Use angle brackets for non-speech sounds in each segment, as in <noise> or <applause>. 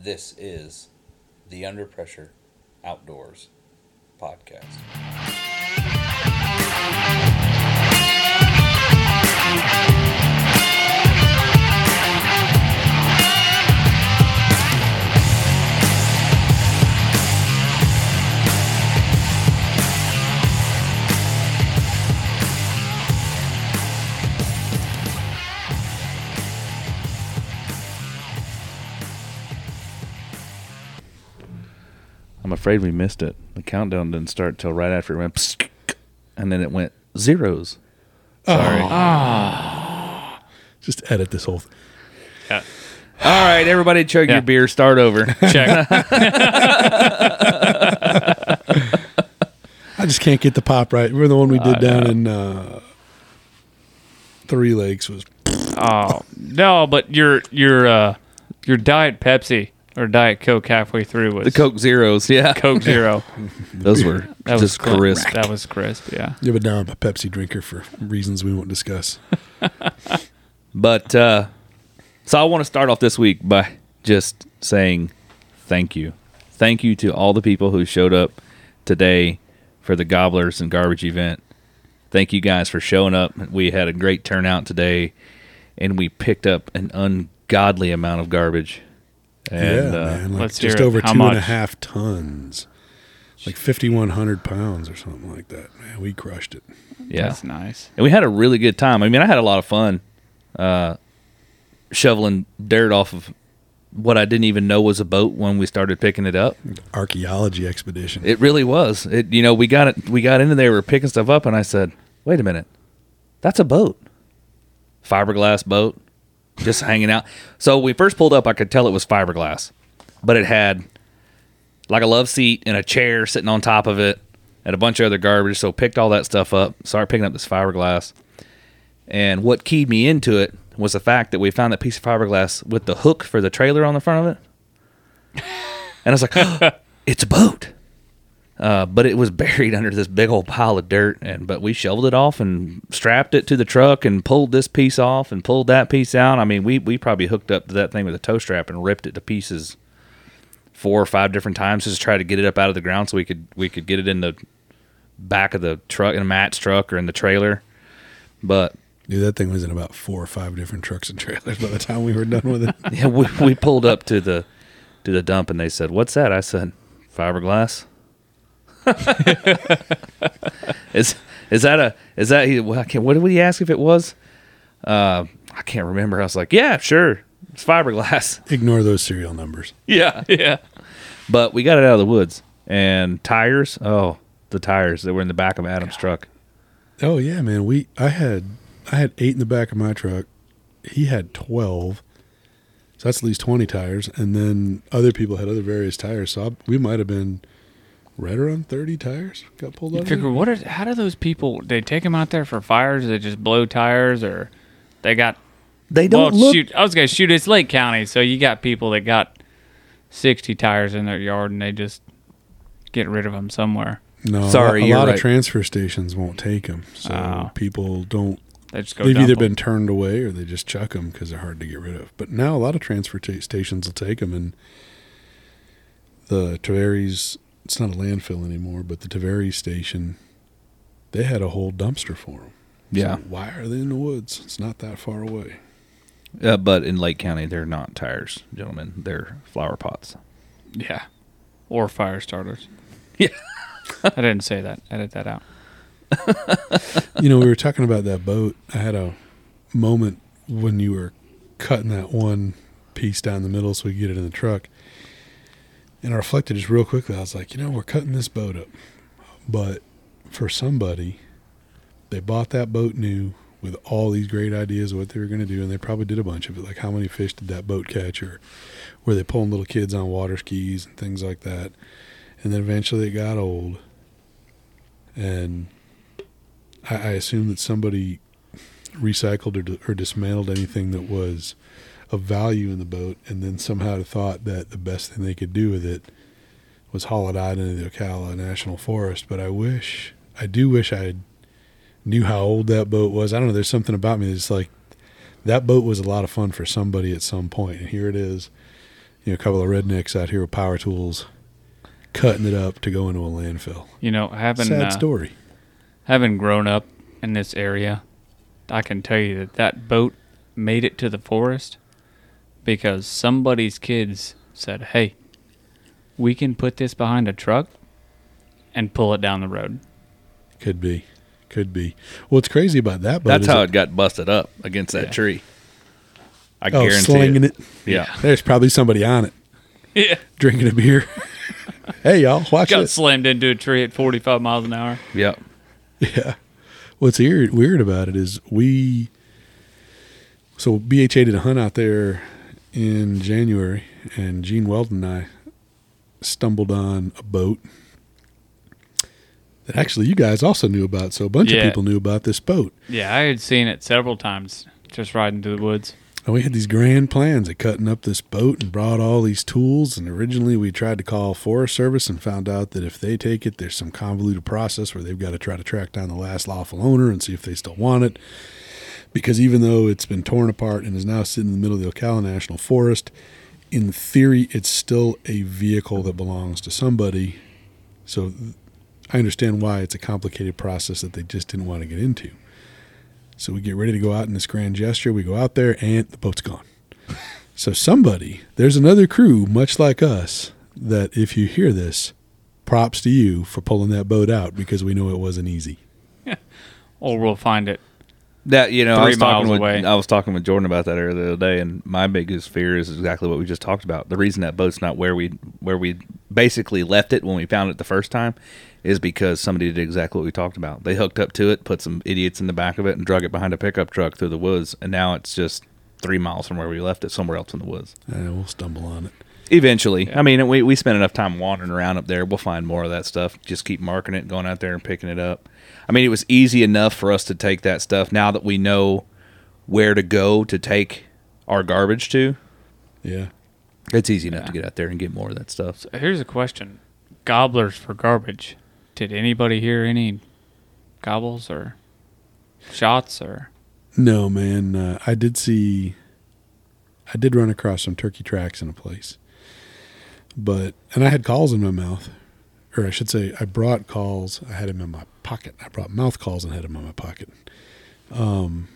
This is the Under Pressure Outdoors podcast. Afraid we missed it. The countdown didn't start till right after it went, psst, and then it went zeros. Sorry. <sighs> Just edit this whole. thing. Yeah. All right, everybody, chug Yeah. your beer. Start over. Check. <laughs> I just can't get the pop right. We're the one we did I down know. in uh, Three Lakes was. oh no, but your your uh your diet Pepsi or diet Coke halfway through was the Coke Zeros, yeah, Coke Zero. <laughs> those were <laughs> That was just crisp. crisp. That was crisp. Yeah. Yeah, but now I'm a Pepsi drinker for reasons we won't discuss. <laughs> But uh, so I want to start off this week by just saying thank you. Thank you to all the people who showed up today for the Gobblers and Garbage event. Thank you guys for showing up. We had a great turnout today, and we picked up an ungodly amount of garbage. And yeah, uh, man, like let's just over How two and a half tons, like 5,100 pounds or something like that. Man, we crushed it. yeah, That's nice. and we had a really good time. I mean, I had a lot of fun uh, shoveling dirt off of what I didn't even know was a boat when we started picking it up. Archaeology expedition. It really was. It you know we got it. We got into there. We were picking stuff up, and I said, "Wait a minute, that's a boat, fiberglass boat, just hanging out." So we first pulled up. I could tell it was fiberglass, but it had like a love seat and a chair sitting on top of it, and a bunch of other garbage. So picked all that stuff up. Started picking up this fiberglass, and what keyed me into it was the fact that we found that piece of fiberglass with the hook for the trailer on the front of it. And I was like, <gasps> it's a boat. Uh, but it was <laughs> buried under this big old pile of dirt. And but we shoveled it off and strapped it to the truck and pulled this piece off and pulled that piece out. I mean, we we probably hooked up to that thing with a tow strap and ripped it to pieces four or five different times just to try to get it up out of the ground so we could we could get it in the back of the truck in Matt's truck or in the trailer. But Dude, that thing was in about four or five different trucks and trailers by the time we were done with it. <laughs> Yeah, we, we pulled up to the to the dump and they said, "What's that?" I said, "Fiberglass." <laughs> is is that a is that he? Well, I can't, what did he ask if it was? Uh, I can't remember. I was like, "Yeah, sure, it's fiberglass." <laughs> Ignore those serial numbers. yeah, Yeah. but we got it out of the woods and tires. Oh, the tires that were in the back of Adam's truck. Oh yeah, man. We I had I had eight in the back of my truck. He had twelve. So that's at least twenty tires, and then other people had other various tires. So I, we might have been right around thirty tires got pulled You out. of figure what? Are, how do those people? They take them out there for fires? They just blow tires, or they got? They don't well, look. shoot. I was gonna shoot. It's Lake County, so you got people that got sixty tires in their yard, and they just get rid of them somewhere. No, Sorry, a, you're lot right. of transfer stations won't take them, so Oh. people don't. They just go. they've either either 'em. been turned away or they just chuck them because they're hard to get rid of. But now a lot of transfer ta- stations will take them, and the Tavares. It's not a landfill anymore, but the Tavares station, they had a whole dumpster for them. Yeah. So why are they in the woods? It's not that far away. Uh, but in Lake County, they're not tires, gentlemen. They're flower pots. Yeah. Or fire starters. <laughs> Yeah. <laughs> I didn't say that. Edit that out. <laughs> you know, we were talking about that boat. I had a moment when you were cutting that one piece down the middle so we could get it in the truck. And I reflected just real quickly. I was like, you know, we're cutting this boat up. But for somebody, they bought that boat new with all these great ideas of what they were going to do. And they probably did a bunch of it. Like, how many fish did that boat catch? Or were they pulling little kids on water skis and things like that? And then eventually it got old. And I, I assume that somebody recycled or, or dismantled anything that was of value in the boat, and then somehow thought that the best thing they could do with it was haul it out into the Ocala National Forest. But I wish, I do wish I knew how old that boat was. I don't know. There's something about me that's like that boat was a lot of fun for somebody at some point, and here it is. you know, a couple of rednecks out here with power tools, cutting it up to go into a landfill. You know, having Sad uh, story. having grown up in this area, I can tell you that that boat made it to the forest because somebody's kids said, "Hey, we can put this behind a truck and pull it down the road." Could be, could be. Well, what's crazy about that boat That's how it- it got busted up against that Yeah. tree. I oh, guarantee slinging it. it. Yeah. There's probably somebody on it <laughs> Yeah, drinking a beer. <laughs> hey y'all, watch got it. Got slammed into a tree at 45 miles an hour. Yep. Yeah. What's weird weird about it is we so BHA did a hunt out there in January and Gene Weldon and I stumbled on a boat that actually you guys also knew about. So a bunch Yeah. of people knew about this boat. Yeah, I had seen it several times just riding through the woods. And we had these grand plans of cutting up this boat and brought all these tools. And originally we tried to call Forest Service and found out that if they take it, there's some convoluted process where they've got to try to track down the last lawful owner and see if they still want it. Because even though it's been torn apart and is now sitting in the middle of the Ocala National Forest, in theory, it's still a vehicle that belongs to somebody. So I understand why it's a complicated process that they just didn't want to get into. So we get ready to go out in this grand gesture. We go out there and the boat's gone. So somebody, there's another crew much like us that if you hear this, props to you for pulling that boat out because we know it wasn't easy. <laughs> Or we'll find it. That you know, I Three was talking miles with away. I was talking with Jordan about that earlier the other day, and my biggest fear is exactly what we just talked about. The reason that boat's not where we where we basically left it when we found it the first time is because somebody did exactly what we talked about. They hooked up to it, put some idiots in the back of it, and drug it behind a pickup truck through the woods, and now it's just three miles from where we left it, somewhere else in the woods. Uh, we'll stumble on it. Eventually, I mean, we we spent enough time wandering around up there. We'll find more of that stuff. Just keep marking it, going out there and picking it up. I mean, it was easy enough for us to take that stuff. Now that we know where to go to take our garbage to, Yeah. it's easy enough to get out there and get more of that stuff. So here's a question: Gobblers for garbage. Did anybody hear any gobbles or shots or? No, man. Uh, I did see, I did run across some turkey tracks in a place. But, and I had calls in my mouth. Or I should say, I brought calls. I had them in my pocket. I brought mouth calls and had them in my pocket. Um,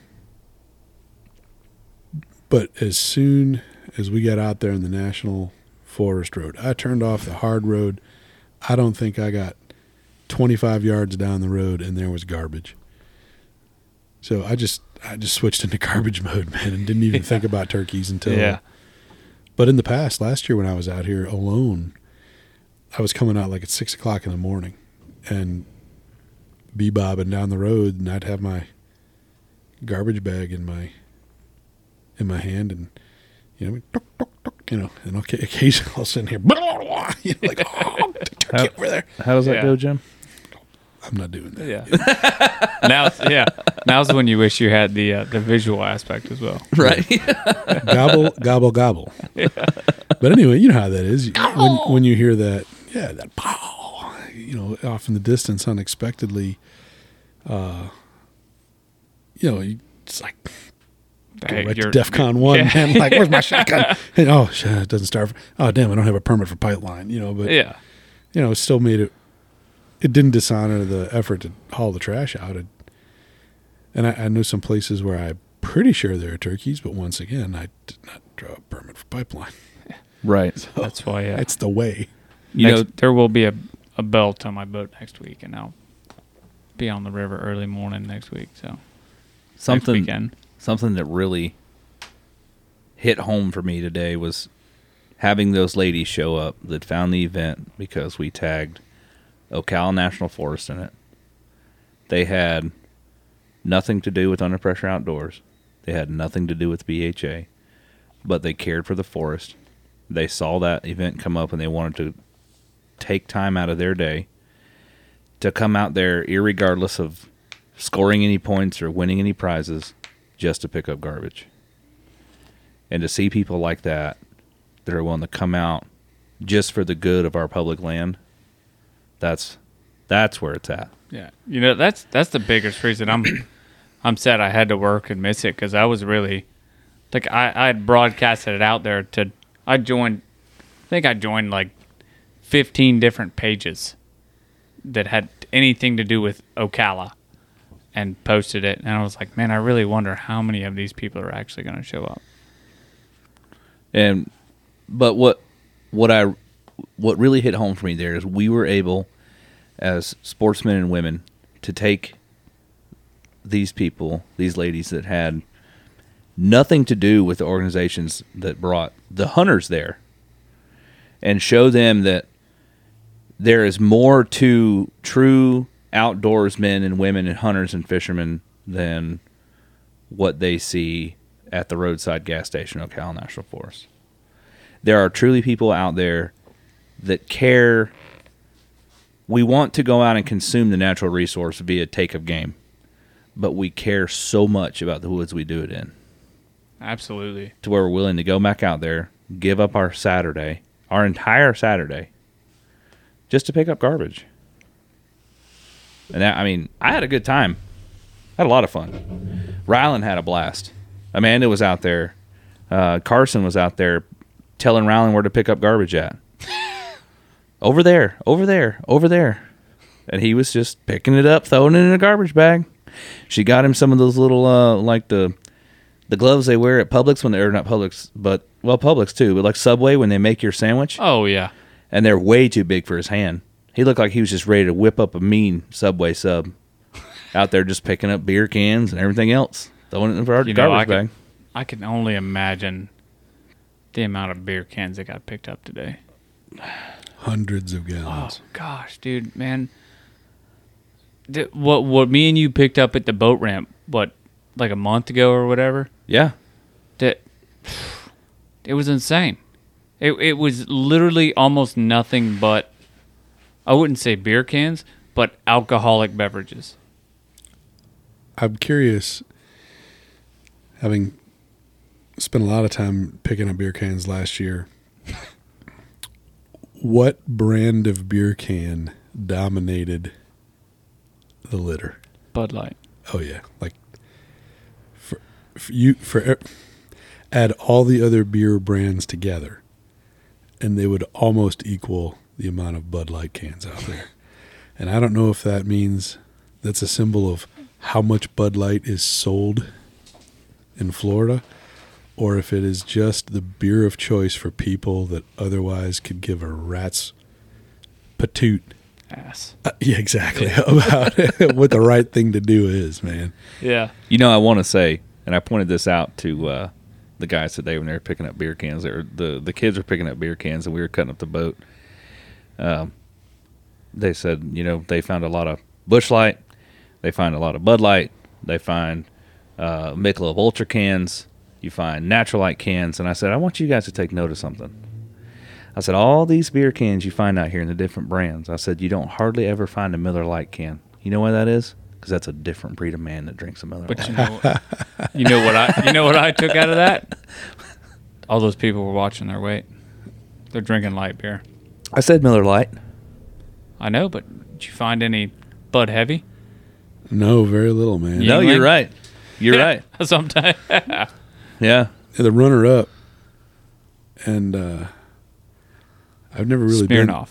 but as soon as we got out there in the National Forest Road, I turned off the hard road. I don't think I got 25 yards down the road and there was garbage. So I just I just switched into <laughs> garbage mode, man, and didn't even think about turkeys until. Yeah. But in the past, last year when I was out here alone, I was coming out like at six o'clock in the morning, and be bobbing down the road, and I'd have my garbage bag in my in my hand, and you know, tuk, tuk, tuk, you know, and okay, occasionally I'll sit in here, <laughs> you know, like oh, <laughs> turkey over there. How does that Yeah. go, Jim? I'm not doing that. Yeah. <laughs> now, yeah. Now's when you wish you had the uh, the visual aspect as well. <laughs> Right. gobble, gobble, gobble. But anyway, you know how that is. When, when you hear that, yeah, that pow, you know, off in the distance, unexpectedly, uh, you know, it's like go Hey, right to you're- DEFCON one, <laughs> yeah. man. Like, where's my shotgun? And, oh, shit, it doesn't start. For, oh, damn, I don't have a permit for pipeline. You know, but Yeah. you know, it still made it. It didn't dishonor the effort to haul the trash out. It, and I, I know some places where I'm pretty sure there are turkeys, but once again, I did not draw a permit for pipeline. <laughs> right. That's why. Yeah. It's the way. You Next- know, there will be a a belt on my boat next week, and I'll be on the river early morning next week. So something weekend. something that really hit home for me today was having those ladies show up that found the event because we tagged Ocala National Forest in it. They had nothing to do with Under Pressure Outdoors. They had nothing to do with BHA, but they cared for the forest. They saw that event come up and they wanted to take time out of their day to come out there, irregardless of scoring any points or winning any prizes, just to pick up garbage. And to see people like that that are willing to come out just for the good of our public land, that's that's where it's at. Yeah, you know that's that's the biggest reason I'm <clears throat> I'm sad I had to work and miss it because I was really like I I had broadcasted it out there to I joined I think I joined like 15 different pages that had anything to do with Ocala and posted it. And I was like, man, I really wonder how many of these people are actually going to show up. And but what what I what really hit home for me there is we were able as sportsmen and women to take these people, these ladies that had nothing to do with the organizations that brought the hunters there and show them that there is more to true outdoorsmen and women and hunters and fishermen than what they see at the roadside gas station Ocala National Forest. There are truly people out there that care. We want to go out and consume the natural resource via take of game, but we care so much about the woods we do it in Absolutely. to where we're willing to go back out there, give up our Saturday, our entire Saturday, just to pick up garbage. And that, I mean, I had a good time. I had a lot of fun. Rylan had a blast. Amanda was out there. Uh, Carson was out there telling Rylan where to pick up garbage at. Over there, over there, over there. And he was just picking it up, throwing it in a garbage bag. She got him some of those little, uh, like the the gloves they wear at Publix when they're not Publix, but well, Publix too, but like Subway when they make your sandwich, Oh, yeah. and they're way too big for his hand. He looked like he was just ready to whip up a mean Subway sub out there, just picking up beer cans and everything else, throwing it in our You know, I garbage can, bag. I can only imagine the amount of beer cans that got picked up today. Hundreds of gallons. Oh gosh, dude, man. Th- What what me and you picked up at the boat ramp, what, like a month ago or whatever? Yeah, That <sighs> it was insane. It it was literally almost nothing but I wouldn't say beer cans, but alcoholic beverages. I'm curious, having spent a lot of time picking up beer cans last year, what brand of beer can dominated the litter? Bud Light. Oh yeah, like for, for you for add all the other beer brands together, and they would almost equal the amount of Bud Light cans out there. <laughs> And I don't know if that means that's a symbol of how much Bud Light is sold in Florida, or if it is just the beer of choice for people that otherwise could give a rat's patoot. Ass. Uh, yeah, exactly. <laughs> About <laughs> what the right thing to do is, man. Yeah. you know, I want to say, and I pointed this out to uh, the guys today when they were picking up beer cans. Or the the kids were picking up beer cans, and we were cutting up the boat. Um, they said, you know, they found a lot of Busch Light, they find a lot of Bud Light, they find uh, Michelob Ultra cans, you find Natural Light cans, and I said, I want you guys to take note of something. I said, all these beer cans you find out here in the different brands, I said, you don't hardly ever find a Miller Lite can. You know why that is? Because that's a different breed of man that drinks a Miller But Lite. you know, you know what I you know what I took out of that? All those people were watching their weight. They're drinking light beer. I said Miller Lite. I know, but did you find any Bud Heavy? No, very little, man. Yeah. No, Yuengling? you're right. You're <laughs> right. Sometimes. <laughs> Yeah. the runner up, and uh, I've never really been. Smirnoff.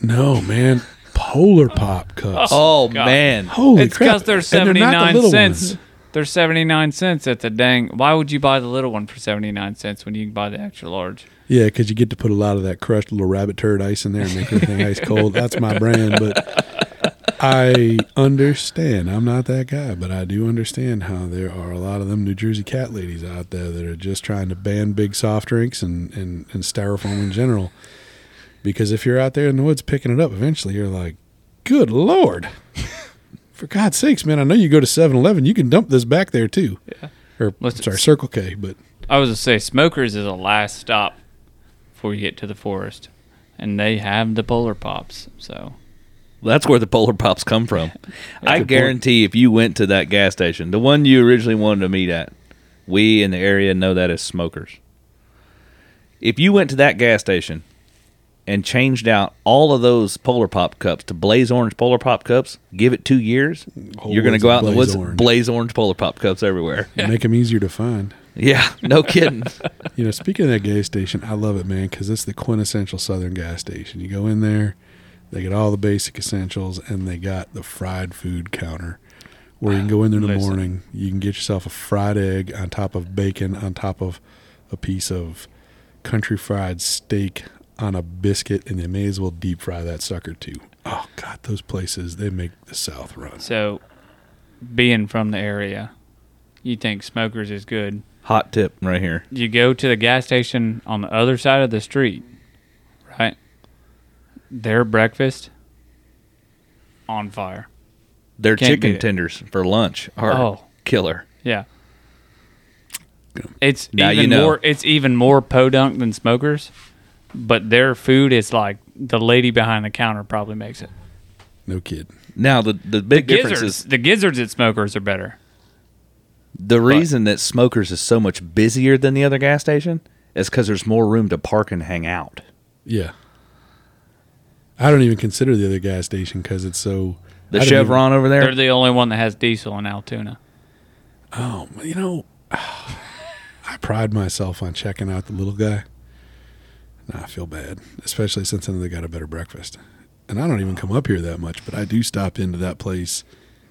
No, man, Polar Pop cups. Oh, God. man. Holy it's crap! because they're And seventy not the nine little cents. ones. They're seventy nine cents at the dang. Why would you buy the little one for seventy nine cents when you can buy the extra large? Yeah, because you get to put a lot of that crushed little rabbit turd ice in there and make everything ice cold. That's my brand, but I understand. I'm not that guy, but I do understand how there are a lot of them New Jersey cat ladies out there that are just trying to ban big soft drinks and, and, and styrofoam in general. Because if you're out there in the woods picking it up, eventually you're like, good Lord. <laughs> For God's sakes, man, I know you go to 7 Eleven, you can dump this back there too. Yeah. Or, Let's- sorry, Circle K, but I was going to say Smokers is a last stop before you get to the forest, and they have the Polar Pops. So That's where the Polar Pops come from. <laughs> I guarantee if you went to that gas station, the one you originally wanted to meet at, we in the area know that as smokers. If you went to that gas station and changed out all of those Polar Pop cups to Blaze Orange Polar Pop cups, give it two years, Whole you're going to go out in the woods, Orange. Blaze Orange Polar Pop cups everywhere. <laughs> make them easier to find. Yeah, no <laughs> kidding. You know, speaking of that gas station, I love it, man, because it's the quintessential Southern gas station. You go in there, they get all the basic essentials, and they got the fried food counter where you can go in there in the Listen. morning. You can get yourself a fried egg on top of bacon, on top of a piece of country fried steak on a biscuit, and they may as well deep fry that sucker too. Oh, God, those places, they make the South run. So, being from the area, you think Smokers is good. Hot tip right here. You go to the gas station on the other side of the street, right? Their breakfast on fire. Their Can't beat chicken it. tenders for lunch are Oh. killer. Yeah. It's Now even you know. more it's even more podunk than smokers, but their food is like the lady behind the counter probably makes it. No kid. Now the the big difference Gizzards, is the gizzards at smokers are better. the reason that Smokers is so much busier than the other gas station is because there's more room to park and hang out. Yeah. I don't even consider the other gas station because it's so. The I don't even- Chevron over there. They're the only one that has diesel in Altoona. Oh, you know, <sighs> I pride myself on checking out the little guy. Now I feel bad, especially since then they got a better breakfast. And I don't even come up here that much, but I do stop into that place.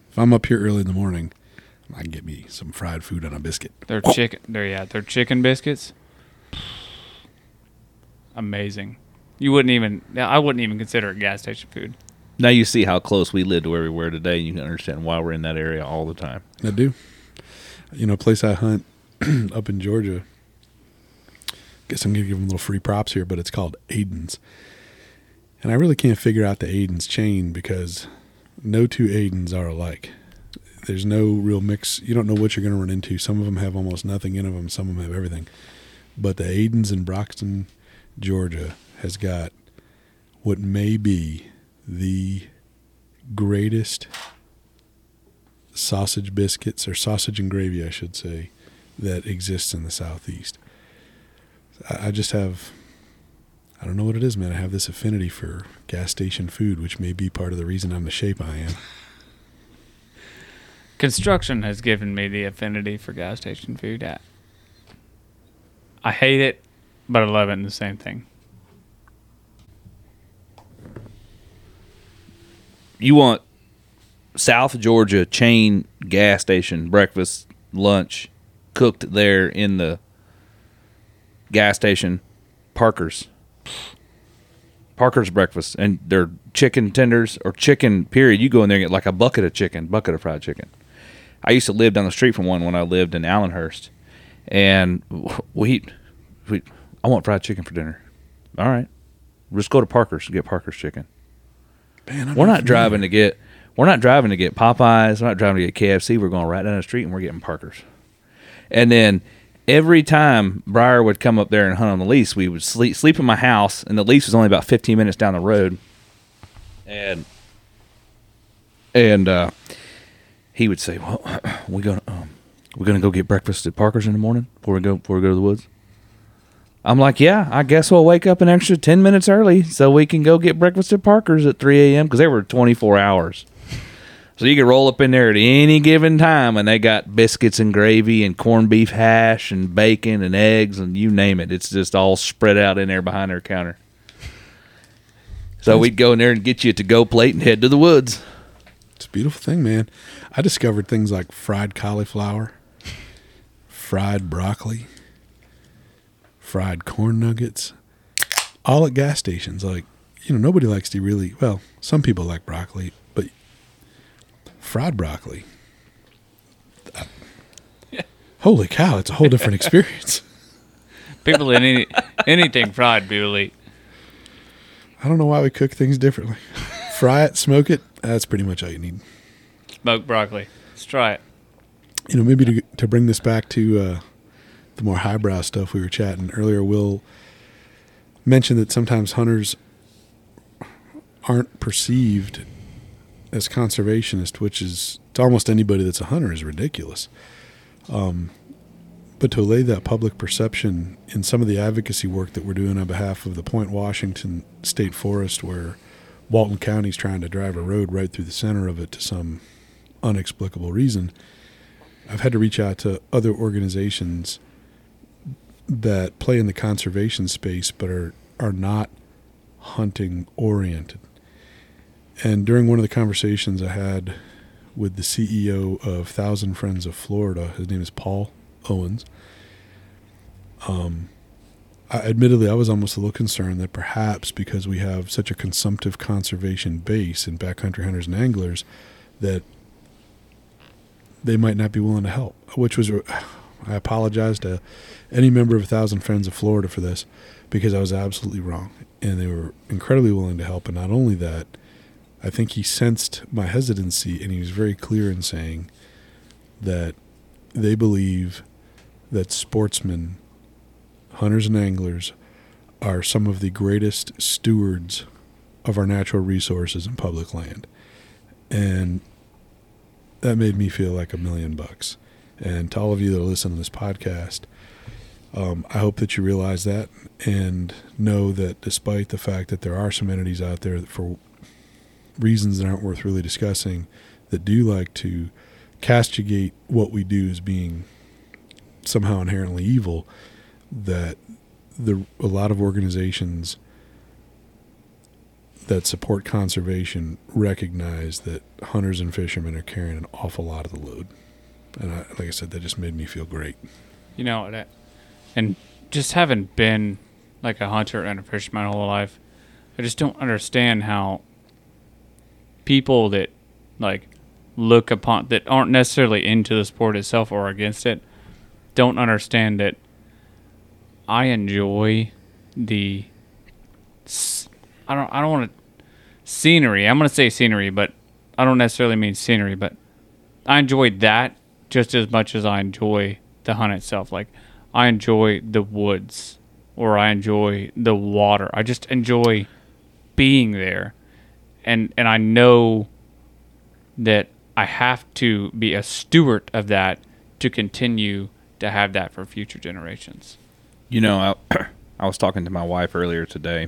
If I'm up here early in the morning, I can get me some fried food on a biscuit. Their chicken, their yeah, their chicken biscuits. <sighs> Amazing. You wouldn't even. I wouldn't even consider it gas station food. now you see how close we live to where we were today. You can understand why we're in that area all the time. I do. You know, a place I hunt <clears throat> up in Georgia. Guess I'm going to give them little free props here, but it's called Aiden's. And I really can't figure out the Aiden's chain because no two Aidens are alike. There's no real mix. You don't know what you're going to run into. Some of them have almost nothing in them, some of them have everything. But the Aiden's in Broxton, Georgia has got what may be the greatest sausage biscuits or sausage and gravy, I should say, that exists in the southeast. I, just have, I don't know what it is, man. I have this affinity for gas station food, which may be part of the reason I'm the shape I am. Construction has given me the affinity for gas station food. I, I hate it, but I love it in the same thing. You want South Georgia chain gas station breakfast, lunch, cooked there in the gas station, Parker's. Parker's breakfast and their chicken tenders or chicken period. You go in there and get like a bucket of chicken, bucket of fried chicken. I used to live down the street from one when I lived in Allenhurst, and we, we I want fried chicken for dinner. All right, let's go to Parker's and get Parker's chicken. Man, We're not familiar. driving to get we're not driving to get Popeyes. We're not driving to get KFC. We're going right down the street and we're getting Parker's. And then every time Briar would come up there and hunt on the lease, we would sleep sleep in my house, and the lease was only about 15 minutes down the road. And and uh, he would say, "Well, <clears throat> we gonna um, we're gonna go get breakfast at Parker's in the morning before we go before we go to the woods." I'm like, yeah, I guess we'll wake up an extra 10 minutes early so we can go get breakfast at Parker's at 3 a.m. because they were 24 hours. So you could roll up in there at any given time and they got biscuits and gravy and corned beef hash and bacon and eggs and you name it. It's just all spread out in there behind their counter. So we'd go in there and get you a to go plate and head to the woods. It's a beautiful thing, man. I discovered things like fried cauliflower, fried broccoli, fried corn nuggets, all at gas stations. Like, you know, nobody likes to really, well, some people like broccoli, but fried broccoli. uh, Holy cow, it's a whole different <laughs> experience. People in any anything fried, people eat. I don't know why we cook things differently. Fry it, smoke it, that's pretty much all you need. Smoked broccoli. Let's try it. you know, maybe to to bring this back to uh, the more highbrow stuff we were chatting earlier, Will mentioned that sometimes hunters aren't perceived as conservationist, which is to almost anybody that's a hunter is ridiculous. Um, but to lay that public perception in some of the advocacy work that we're doing on behalf of the Point Washington State Forest, where Walton County's trying to drive a road right through the center of it to some unexplicable reason, I've had to reach out to other organizations that play in the conservation space but are are not hunting oriented. And during one of the conversations I had with the CEO of Thousand Friends of Florida, his name is Paul Owens. Um, I, admittedly, I was almost a little concerned that perhaps because we have such a consumptive conservation base in backcountry hunters and anglers, that they might not be willing to help. Which was, I apologize to any member of a Thousand Friends of Florida for this, because I was absolutely wrong, and they were incredibly willing to help. And not only that, I think he sensed my hesitancy, and he was very clear in saying that they believe that sportsmen hunters and anglers are some of the greatest stewards of our natural resources and public land. And that made me feel like a million bucks. And to all of you that listen to this podcast, um, I hope that you realize that and know that despite the fact that there are some entities out there that for reasons that aren't worth really discussing that do like to castigate what we do as being somehow inherently evil, that the a lot of organizations that support conservation recognize that hunters and fishermen are carrying an awful lot of the load. And I, like I said, that just made me feel great. You know, and just having been like a hunter and a fisherman my whole life, I just don't understand how people that like look upon that aren't necessarily into the sport itself or against it don't understand that I enjoy the I don't I don't want to scenery. I'm going to say scenery, but I don't necessarily mean scenery, but I enjoy that just as much as I enjoy the hunt itself. Like I enjoy the woods or I enjoy the water. I just enjoy being there. And and I know that I have to be a steward of that to continue to have that for future generations. You know, I, <clears throat> I was talking to my wife earlier today,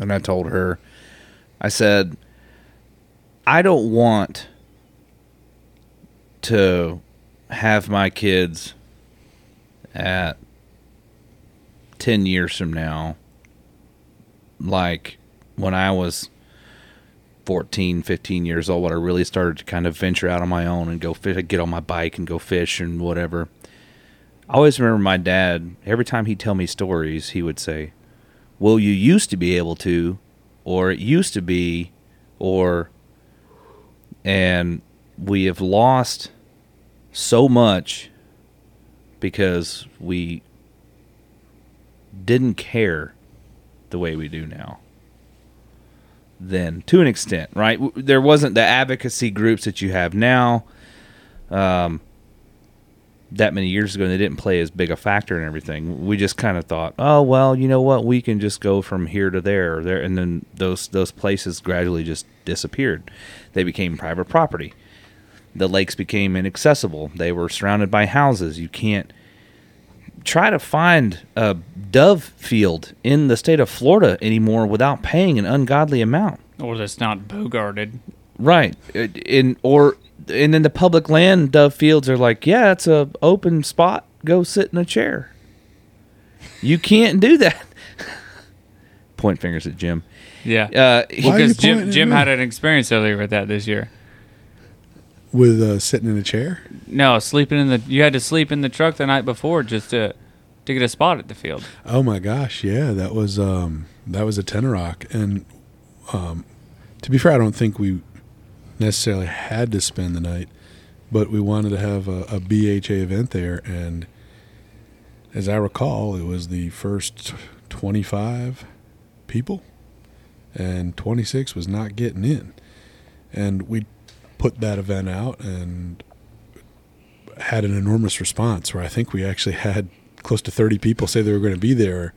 and I told her, I said, I don't want to have my kids at 10 years from now like when I was 14, 15 years old when I really started to kind of venture out on my own and go fish, get on my bike and go fish and whatever. I always remember my dad, every time he'd tell me stories, he would say, Well, you used to be able to, or it used to be, or, and we have lost so much because we didn't care the way we do now. Then, to an extent, right? There wasn't the advocacy groups that you have now. Um, that many years ago and they didn't play as big a factor in everything. We just kind of thought, oh well, you know what, we can just go from here to there, there, and then those those places gradually just disappeared. They became private property. The lakes became inaccessible. They were surrounded by houses. You can't try to find a dove field in the state of Florida anymore without paying an ungodly amount. Or that's not bogarted. Right. In or and then the public land dove fields are like, yeah, it's a open spot. Go sit in a chair. You can't do that. <laughs> Point fingers at Jim. Yeah. Uh, because Jim Jim had an experience earlier with that this year. With uh, sitting in a chair? No, sleeping in the. You had to sleep in the truck the night before just to to get a spot at the field. Oh my gosh, yeah, that was um, that was a Tenoroc, and um, to be fair, I don't think we necessarily had to spend the night, but we wanted to have a, a BHA event there. And as I recall, it was the first 25 people, and 26 was not getting in. And we put that event out and had an enormous response where I think we actually had close to 30 people say they were going to be there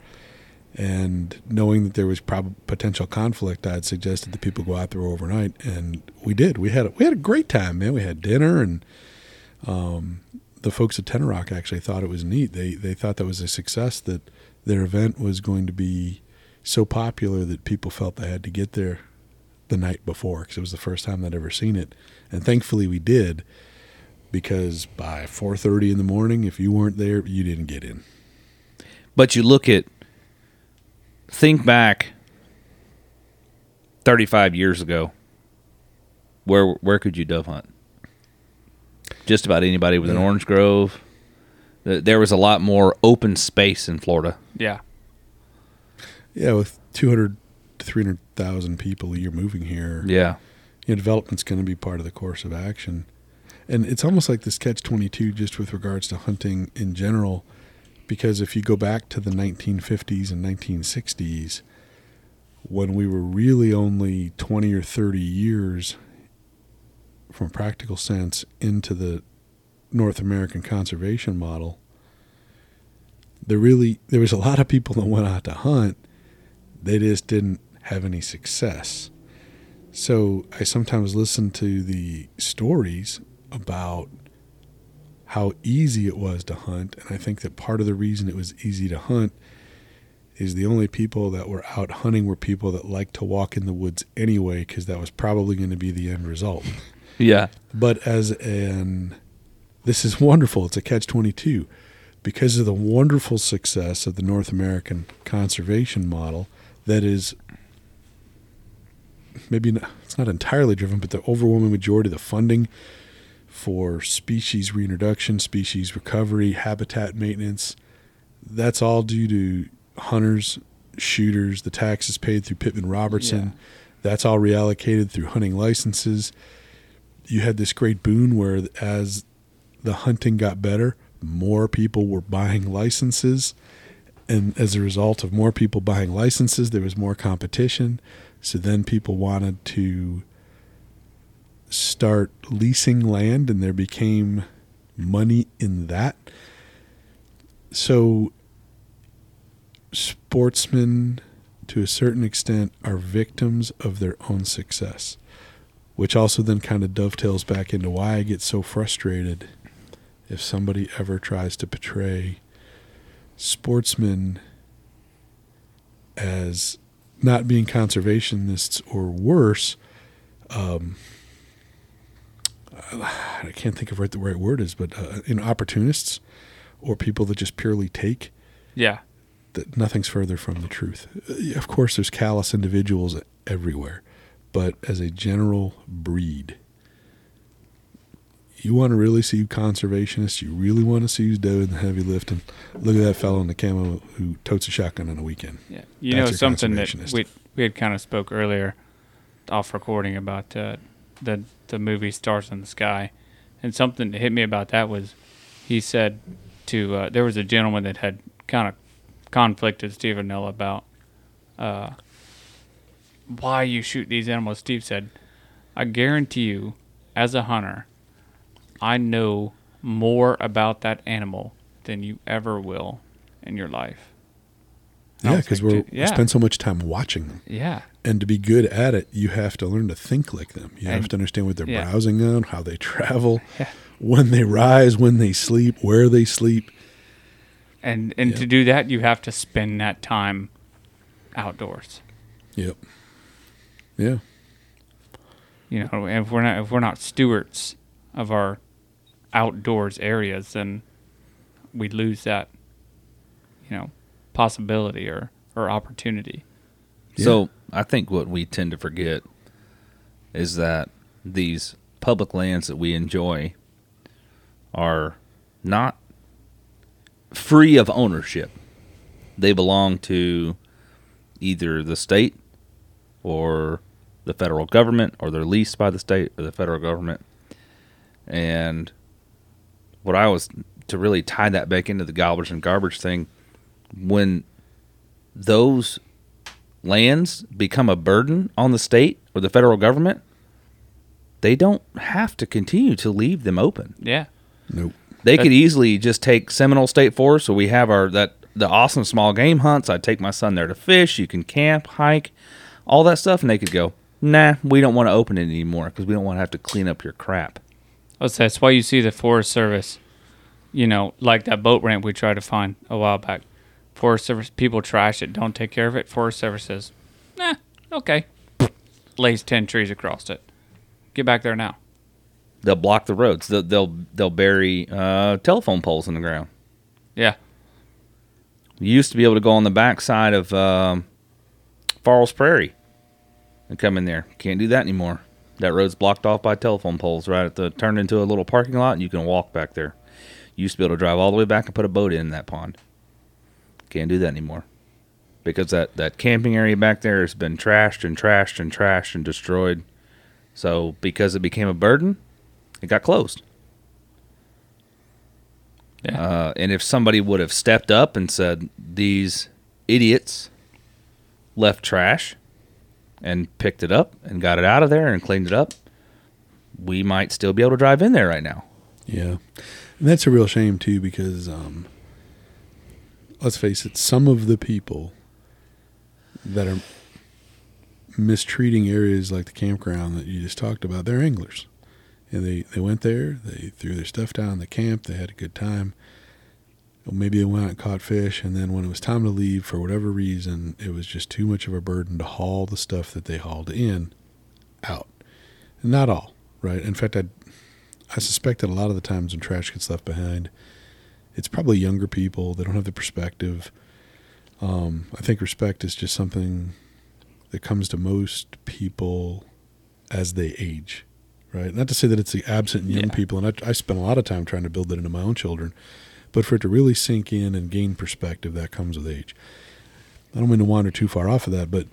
and knowing that there was prob- potential conflict, I had suggested that people go out there overnight, and we did. We had a, we had a great time, man. We had dinner, and um, the folks at Tenoroc actually thought it was neat. They they thought that was a success that their event was going to be so popular that people felt they had to get there the night before because it was the first time I'd ever seen it, and thankfully we did because by 4:30 in the morning, if you weren't there, you didn't get in. But you look at, think back 35 years ago, where where could you dove hunt? Just about anybody with an orange grove. There was a lot more open space in Florida. Yeah. Yeah, with 200 to 300,000 people a year moving here, Yeah. you know, development's going to be part of the course of action. And it's almost like this catch 22 just with regards to hunting in general, because if you go back to the 1950s and 1960s, when we were really only 20 or 30 years from a practical sense into the North American conservation model, there really there was a lot of people that went out to hunt, they just didn't have any success. So I sometimes listen to the stories about how easy it was to hunt, and I think that part of the reason it was easy to hunt is the only people that were out hunting were people that liked to walk in the woods anyway, because that was probably going to be the end result. Yeah. But as an this is <laughs> wonderful. It's a catch 22 because of the wonderful success of the North American conservation model that is maybe not, it's not entirely driven, but the overwhelming majority of the funding for species reintroduction, species recovery, habitat maintenance, that's all due to hunters, shooters, the taxes paid through Pittman Robertson. Yeah. That's all reallocated through hunting licenses. You had this great boon where as the hunting got better, more people were buying licenses. And as a result of more people buying licenses, there was more competition. So then people wanted to start leasing land, and there became money in that. So sportsmen, to a certain extent, are victims of their own success, which also then kind of dovetails back into why I get so frustrated if somebody ever tries to portray sportsmen as not being conservationists or worse. Um, I can't think of what the right word is, but uh, you know, opportunists or people that just purely take Yeah. that nothing's further from the truth. Of course, there's callous individuals everywhere, but as a general breed, you want to really see conservationists. You really want to see who's doing the heavy lifting. Look at that fellow in the camo who totes a shotgun on a weekend. Yeah, you That's know something that we we had kind of spoke earlier, off recording about uh, the the movie Stars in the Sky, and something that hit me about that was, he said to uh, there was a gentleman that had kind of conflicted Steven Rinella about, uh, why you shoot these animals. Steve said, I guarantee you, as a hunter, I know more about that animal than you ever will in your life. Yeah, because we yeah. spend so much time watching them, Yeah. and to be good at it, you have to learn to think like them. You have And- to understand what they're yeah. browsing on, how they travel, <laughs> Yeah. when they rise, when they sleep, where they sleep. And and to do that, you have to spend that time outdoors. Yep. Yeah. You know, if we're not if we're not stewards of our outdoors areas, then we lose that, you know, possibility or or opportunity. So I think what we tend to forget is that these public lands that we enjoy are not free of ownership. They belong to either the state or the federal government, or they're leased by the state or the federal government. And what I was to really tie that back into the garbage and garbage thing, when those lands become a burden on the state or the federal government, they don't have to continue to leave them open. Yeah. Nope. They That- could easily just take Seminole State Forest, so we have our that the awesome small game hunts. I'd take my son there to fish. You can camp, hike, all that stuff, and they could go, nah, we don't want to open it anymore because we don't want to have to clean up your crap. That's that's why you see the Forest Service, you know, like that boat ramp we tried to find a while back. Forest Service people trash it, don't take care of it. Forest Service says, "Nah, okay." Lays ten trees across it. Get back there now. They'll block the roads. They'll they'll, they'll bury uh, telephone poles in the ground. Yeah, You used to be able to go on the backside of um, Farles Prairie and come in there. Can't do that anymore. That road's blocked off by telephone poles right at the turned into a little parking lot and you can walk back there. You used to be able to drive all the way back and put a boat in that pond. Can't do that anymore. Because that, that camping area back there has been trashed and trashed and trashed and destroyed. So because it became a burden, it got closed. Yeah. Uh, and if somebody would have stepped up and said, these idiots left trash and picked it up and got it out of there and cleaned it up, we might still be able to drive in there right now. Yeah. And that's a real shame too because um let's face it, some of the people that are mistreating areas like the campground that you just talked about, they're anglers. And they, they went there, they threw their stuff down the camp, they had a good time. Maybe they went out and caught fish, and then when it was time to leave, for whatever reason, it was just too much of a burden to haul the stuff that they hauled in out. And not all, right? In fact, I I suspect that a lot of the times when trash gets left behind, it's probably younger people. They don't have the perspective. Um, I think respect is just something that comes to most people as they age, right? Not to say that it's the absent young Yeah. people, and I, I spend a lot of time trying to build that into my own children, but for it to really sink in and gain perspective, that comes with age. I don't mean to wander too far off of that, but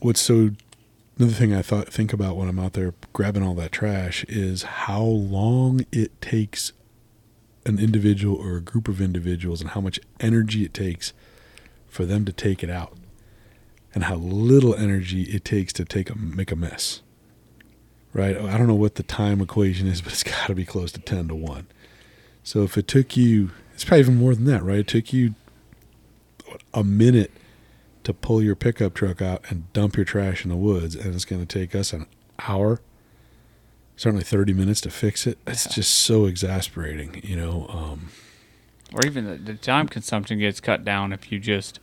what's so another thing I thought think about when I'm out there grabbing all that trash is how long it takes an individual or a group of individuals and how much energy it takes for them to take it out and how little energy it takes to take a make a mess. Right? I don't know what the time equation is, but it's got to be close to 10 to 1. So if it took you it's probably even more than that, right? It took you a minute to pull your pickup truck out and dump your trash in the woods, and it's going to take us an hour, certainly 30 minutes to fix it. It's just so exasperating, you know. Um, Or even the, the time consumption gets cut down if you just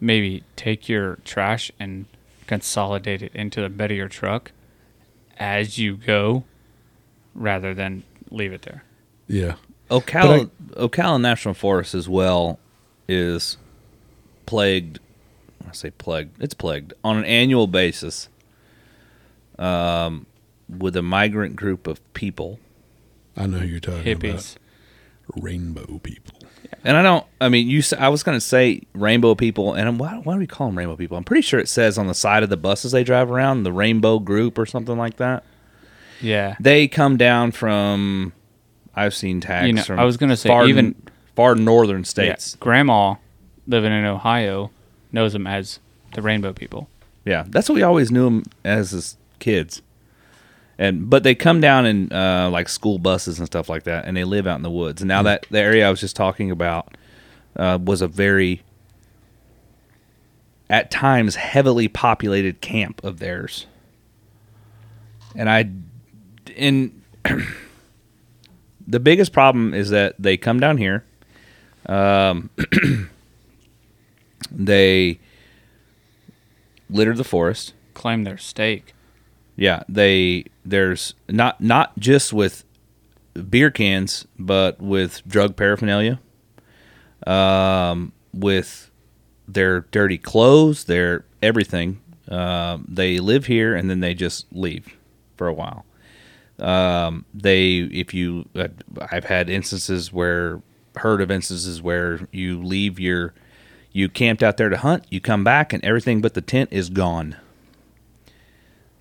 maybe take your trash and consolidate it into the bed of your truck as you go rather than leave it there. yeah. Ocala, Ocala National Forest as well is plagued. I say plagued. It's plagued on an annual basis. Um, with a migrant group of people, I know who you're talking Hippies. about. Rainbow people. and I don't. I mean, you. I was going to say rainbow people, and I'm, why, why do we call them rainbow people? I'm pretty sure it says on the side of the buses they drive around, the Rainbow Group or something like that. Yeah. They come down from. I've seen tags You know, from. I was gonna say, far, even- far northern Yeah. states. Grandma living in Ohio knows them as the Rainbow People. Yeah, that's what we always knew them as as kids. And but they come down in uh, like school buses and stuff like that, and they live out in the woods. And now that the area I was just talking about uh, was a very, at times, heavily populated camp of theirs. And I, in <clears throat> the biggest problem is that they come down here. Um, <clears throat> they litter the forest. Claim their stake. Yeah, they there's not not just with beer cans, but with drug paraphernalia, um, with their dirty clothes, their everything. Um, they live here and then they just leave for a while. Um, they, if you, uh, I've had instances where, heard of instances where you leave your, you camped out there to hunt, you come back and everything but the tent is gone.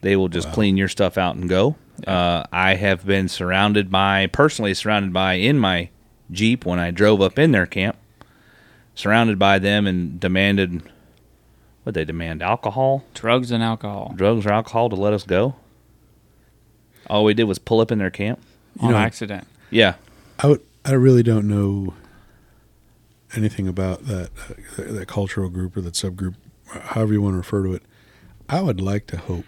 They will just clean your stuff out and go. Uh, I have been surrounded by, personally surrounded by, in my Jeep when I drove up in their camp, surrounded by them and demanded, what they demand, alcohol, Drugs and alcohol drugs or alcohol to let us go. All we did was pull up in their camp. on know- accident. Yeah, I would, I really don't know anything about that uh, that cultural group or that subgroup, however you want to refer to it. I would like to hope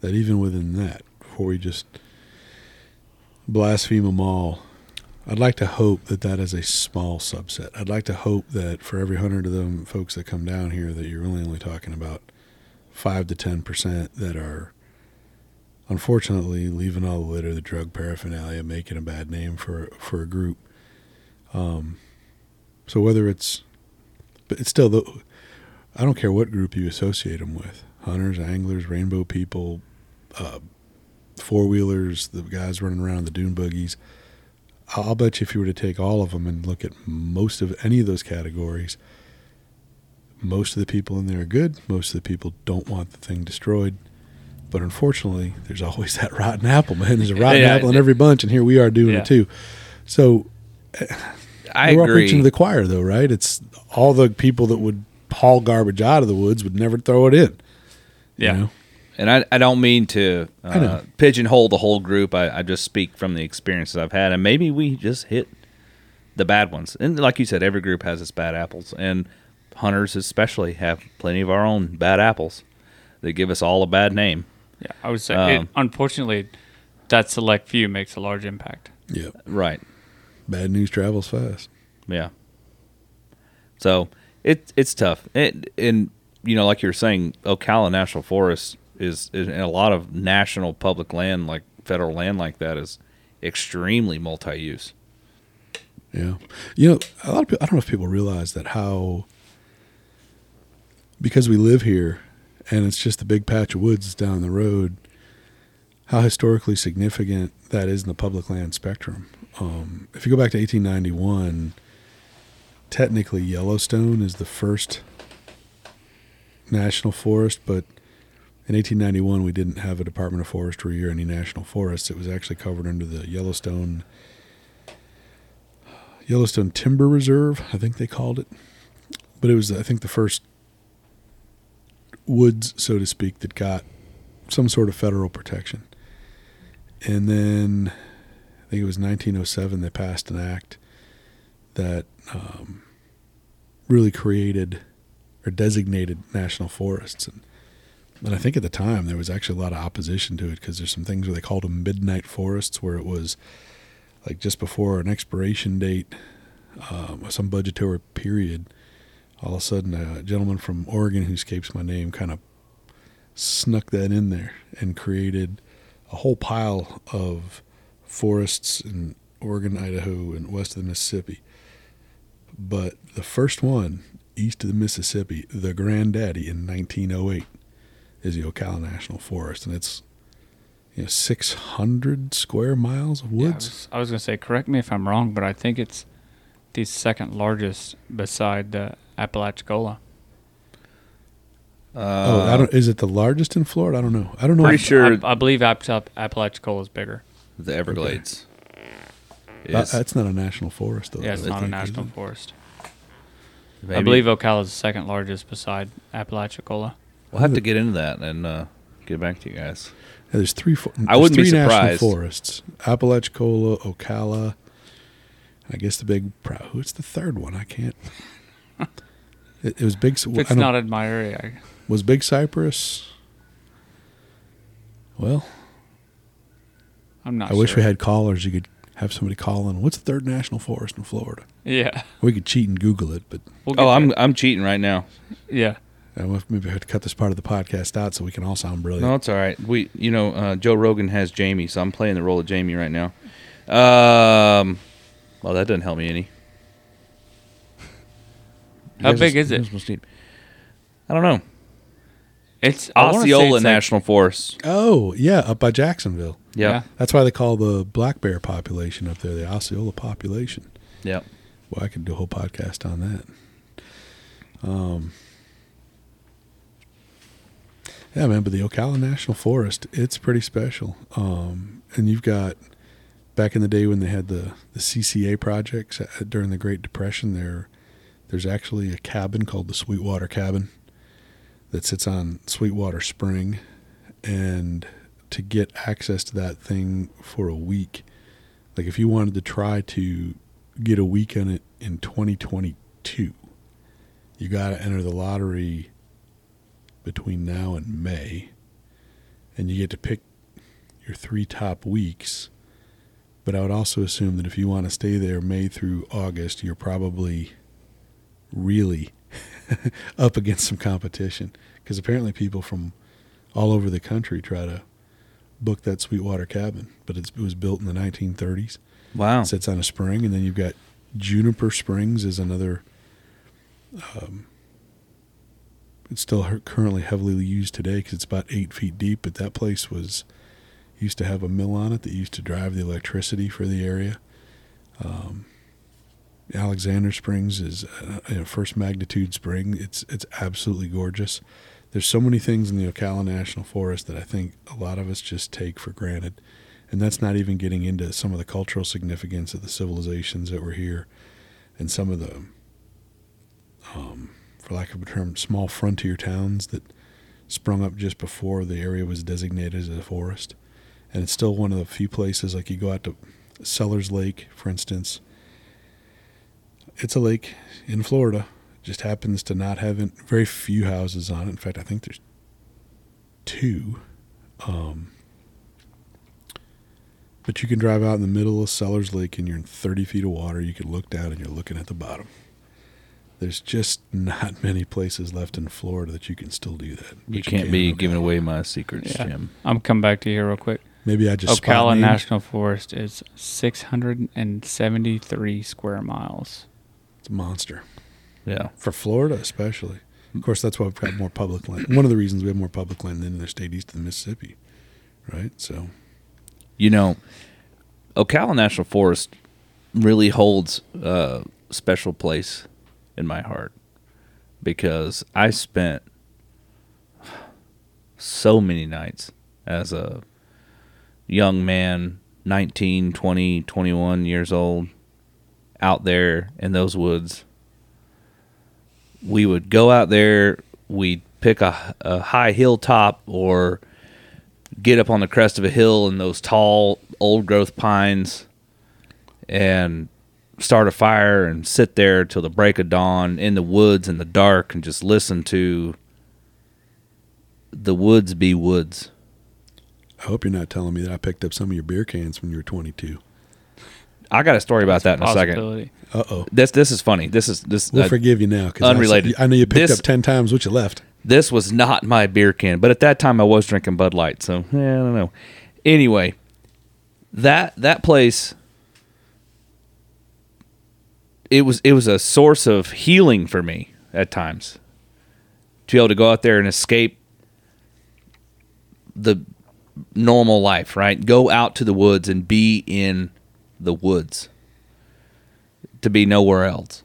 that even within that, before we just blaspheme them all, I'd like to hope that that is a small subset. I'd like to hope that for every hundred of them folks that come down here, that you're really only talking about five to ten percent that are unfortunately leaving all the litter, the drug paraphernalia, making a bad name for for a group. Um, So whether it's, but it's still the, I don't care what group you associate them with, hunters, anglers, rainbow people, uh, four wheelers, the guys running around the dune buggies. I'll I'll bet you if you were to take all of them and look at most of any of those categories, most of the people in there are good. Most of the people don't want the thing destroyed. But unfortunately, there's always that rotten apple, man. There's a rotten Yeah, apple in every bunch, and here we are doing Yeah. it too. So I we're all preaching to the choir, though, right? It's all the people that would haul garbage out of the woods would never throw it in. you Yeah. know? and I, I don't mean to uh, pigeonhole the whole group. I, I just speak from the experiences I've had, and maybe we just hit the bad ones. And like you said, every group has its bad apples, and hunters especially have plenty of our own bad apples that give us all a bad name. Yeah, I would say. it, Um, unfortunately, that select few makes a large impact. Yeah. Right. Bad news travels fast. Yeah. So it it's tough. It, and you know, like you were saying, Ocala National Forest is, is in a lot of national public land, like federal land, like that, is extremely multi-use. Yeah. You know, a lot of people, I don't know if people realize that how, because we live here and it's just a big patch of woods down the road, how historically significant that is in the public land spectrum. Um, if you go back to 1891, technically Yellowstone is the first national forest, but in 1891 we didn't have a Department of Forestry or any national forests. It was actually covered under the Yellowstone Yellowstone Timber Reserve, I think they called it. But it was, I think, the first woods, so to speak, that got some sort of federal protection. And then I think it was 1907 they passed an act that um, really created or designated national forests. And, and I think at the time there was actually a lot of opposition to it because there's some things where they called them midnight forests, where it was like just before an expiration date, um, some budgetary period, all of a sudden a gentleman from Oregon who escapes my name kind of snuck that in there and created a whole pile of forests in Oregon, Idaho, and west of the Mississippi. But the first one east of the Mississippi, the granddaddy in 1908, is the Ocala National Forest, and it's you know 600 square miles of Yeah, I woods. was, I was going to say, correct me if I'm wrong, but I think it's the second largest beside the Apalachicola. oh, I don't. Is it the largest in Florida? I don't know. I don't know. Pretty if- sure- I, I believe Apalach- Apalachicola is bigger. the Everglades. that- is- that's not a national forest, though. Yeah, it's I not a think, is national it? forest. I believe Ocala is the second largest beside Apalachicola. we'll have to get into that and uh, get back to you guys. Yeah, there's three. fo- I wouldn't be three national surprised. forests: Apalachicola, Ocala. I guess the big. pro- Who's the third one? I can't. It, it was big. If I it's don't- not in my area, was Big Cypress. Well, I'm not I wish we had callers. You could have somebody call in. What's the third national forest in Florida? Yeah. We could cheat and Google it, but We'll Oh, get I'm there. I'm cheating right now. Yeah. I don't maybe I have to cut this part of the podcast out so we can all sound brilliant. No, it's all right. We, you know, uh, Joe Rogan has Jamie, so I'm playing the role of Jamie right now. Um, well, that doesn't help me any. You How big is it? you're supposed to- I don't know. It's I wanna say Osceola it's like- National Forest. Oh, yeah, up by Jacksonville. Yep. Yeah. That's why they call the black bear population up there the Osceola population. Yep. Well, I could do a whole podcast on that. Um, yeah, man, but the Ocala National Forest, it's pretty special. Um, and you've got back in the day when they had the, the CCA projects uh, during the Great Depression, there there's actually a cabin called the Sweetwater Cabin that sits on Sweetwater Spring. And to get access to that thing for a week, like if you wanted to try to get a week on it in 2022, you got to enter the lottery between now and May, and you get to pick your three top weeks. But I would also assume that if you want to stay there May through August, you're probably really <laughs> up against some competition because apparently people from all over the country try to book that Sweetwater cabin, but it's, it was built in the 1930s Wow. It sits on a spring, and then you've got Juniper Springs is another. Um, it's still currently heavily used today because it's about eight feet deep. But that place was used to have a mill on it that used to drive the electricity for the area. Um, Alexander Springs is a, first magnitude spring. It's it's absolutely gorgeous. There's so many things in the Ocala National Forest that I think a lot of us just take for granted, and that's not even getting into some of the cultural significance of the civilizations that were here, and some of the, um, for lack of a term, small frontier towns that sprung up just before the area was designated as a forest, and it's still one of the few places like you go out to Sellers Lake, for instance it's a lake in Florida. It just happens to not have in- very few houses on it. In fact, I think there's two. Um, but you can drive out in the middle of Sellers Lake and you're in 30 feet of water. You can look down and you're looking at the bottom. There's just not <laughs> many places left in Florida that you can still do that. You can't can be giving away my secrets, Yeah. Jim. I'm coming back to you here real quick. Maybe I just spot Ocala named. National Forest is 673 square miles. It's a monster. Yeah. for Florida, especially. Of course, that's why we've got more public land. One of the reasons we have more public land than the state east of the Mississippi, right? So, You know, Ocala National Forest really holds a special place in my heart because I spent so many nights as a young man, 19, 20, 21 years old, out there in those woods. We would go out there, we'd pick a, a high hilltop or get up on the crest of a hill in those tall old growth pines and start a fire and sit there till the break of dawn in the woods in the dark and just listen to the woods be woods. I hope you're not telling me that I picked up some of your beer cans when you were 22. I got a story about that in a second. Possibility. Uh oh. This this is funny. This is this We'll uh, forgive you now because unrelated. I, know you picked This- up 10 times what you left. this was not my beer can, but at that time I was drinking Bud Light, so yeah, I don't know. Anyway, that that place it was it was a source of healing for me at times. To be able to go out there and escape the normal life, right? Go out to the woods and be in the woods. To be nowhere else.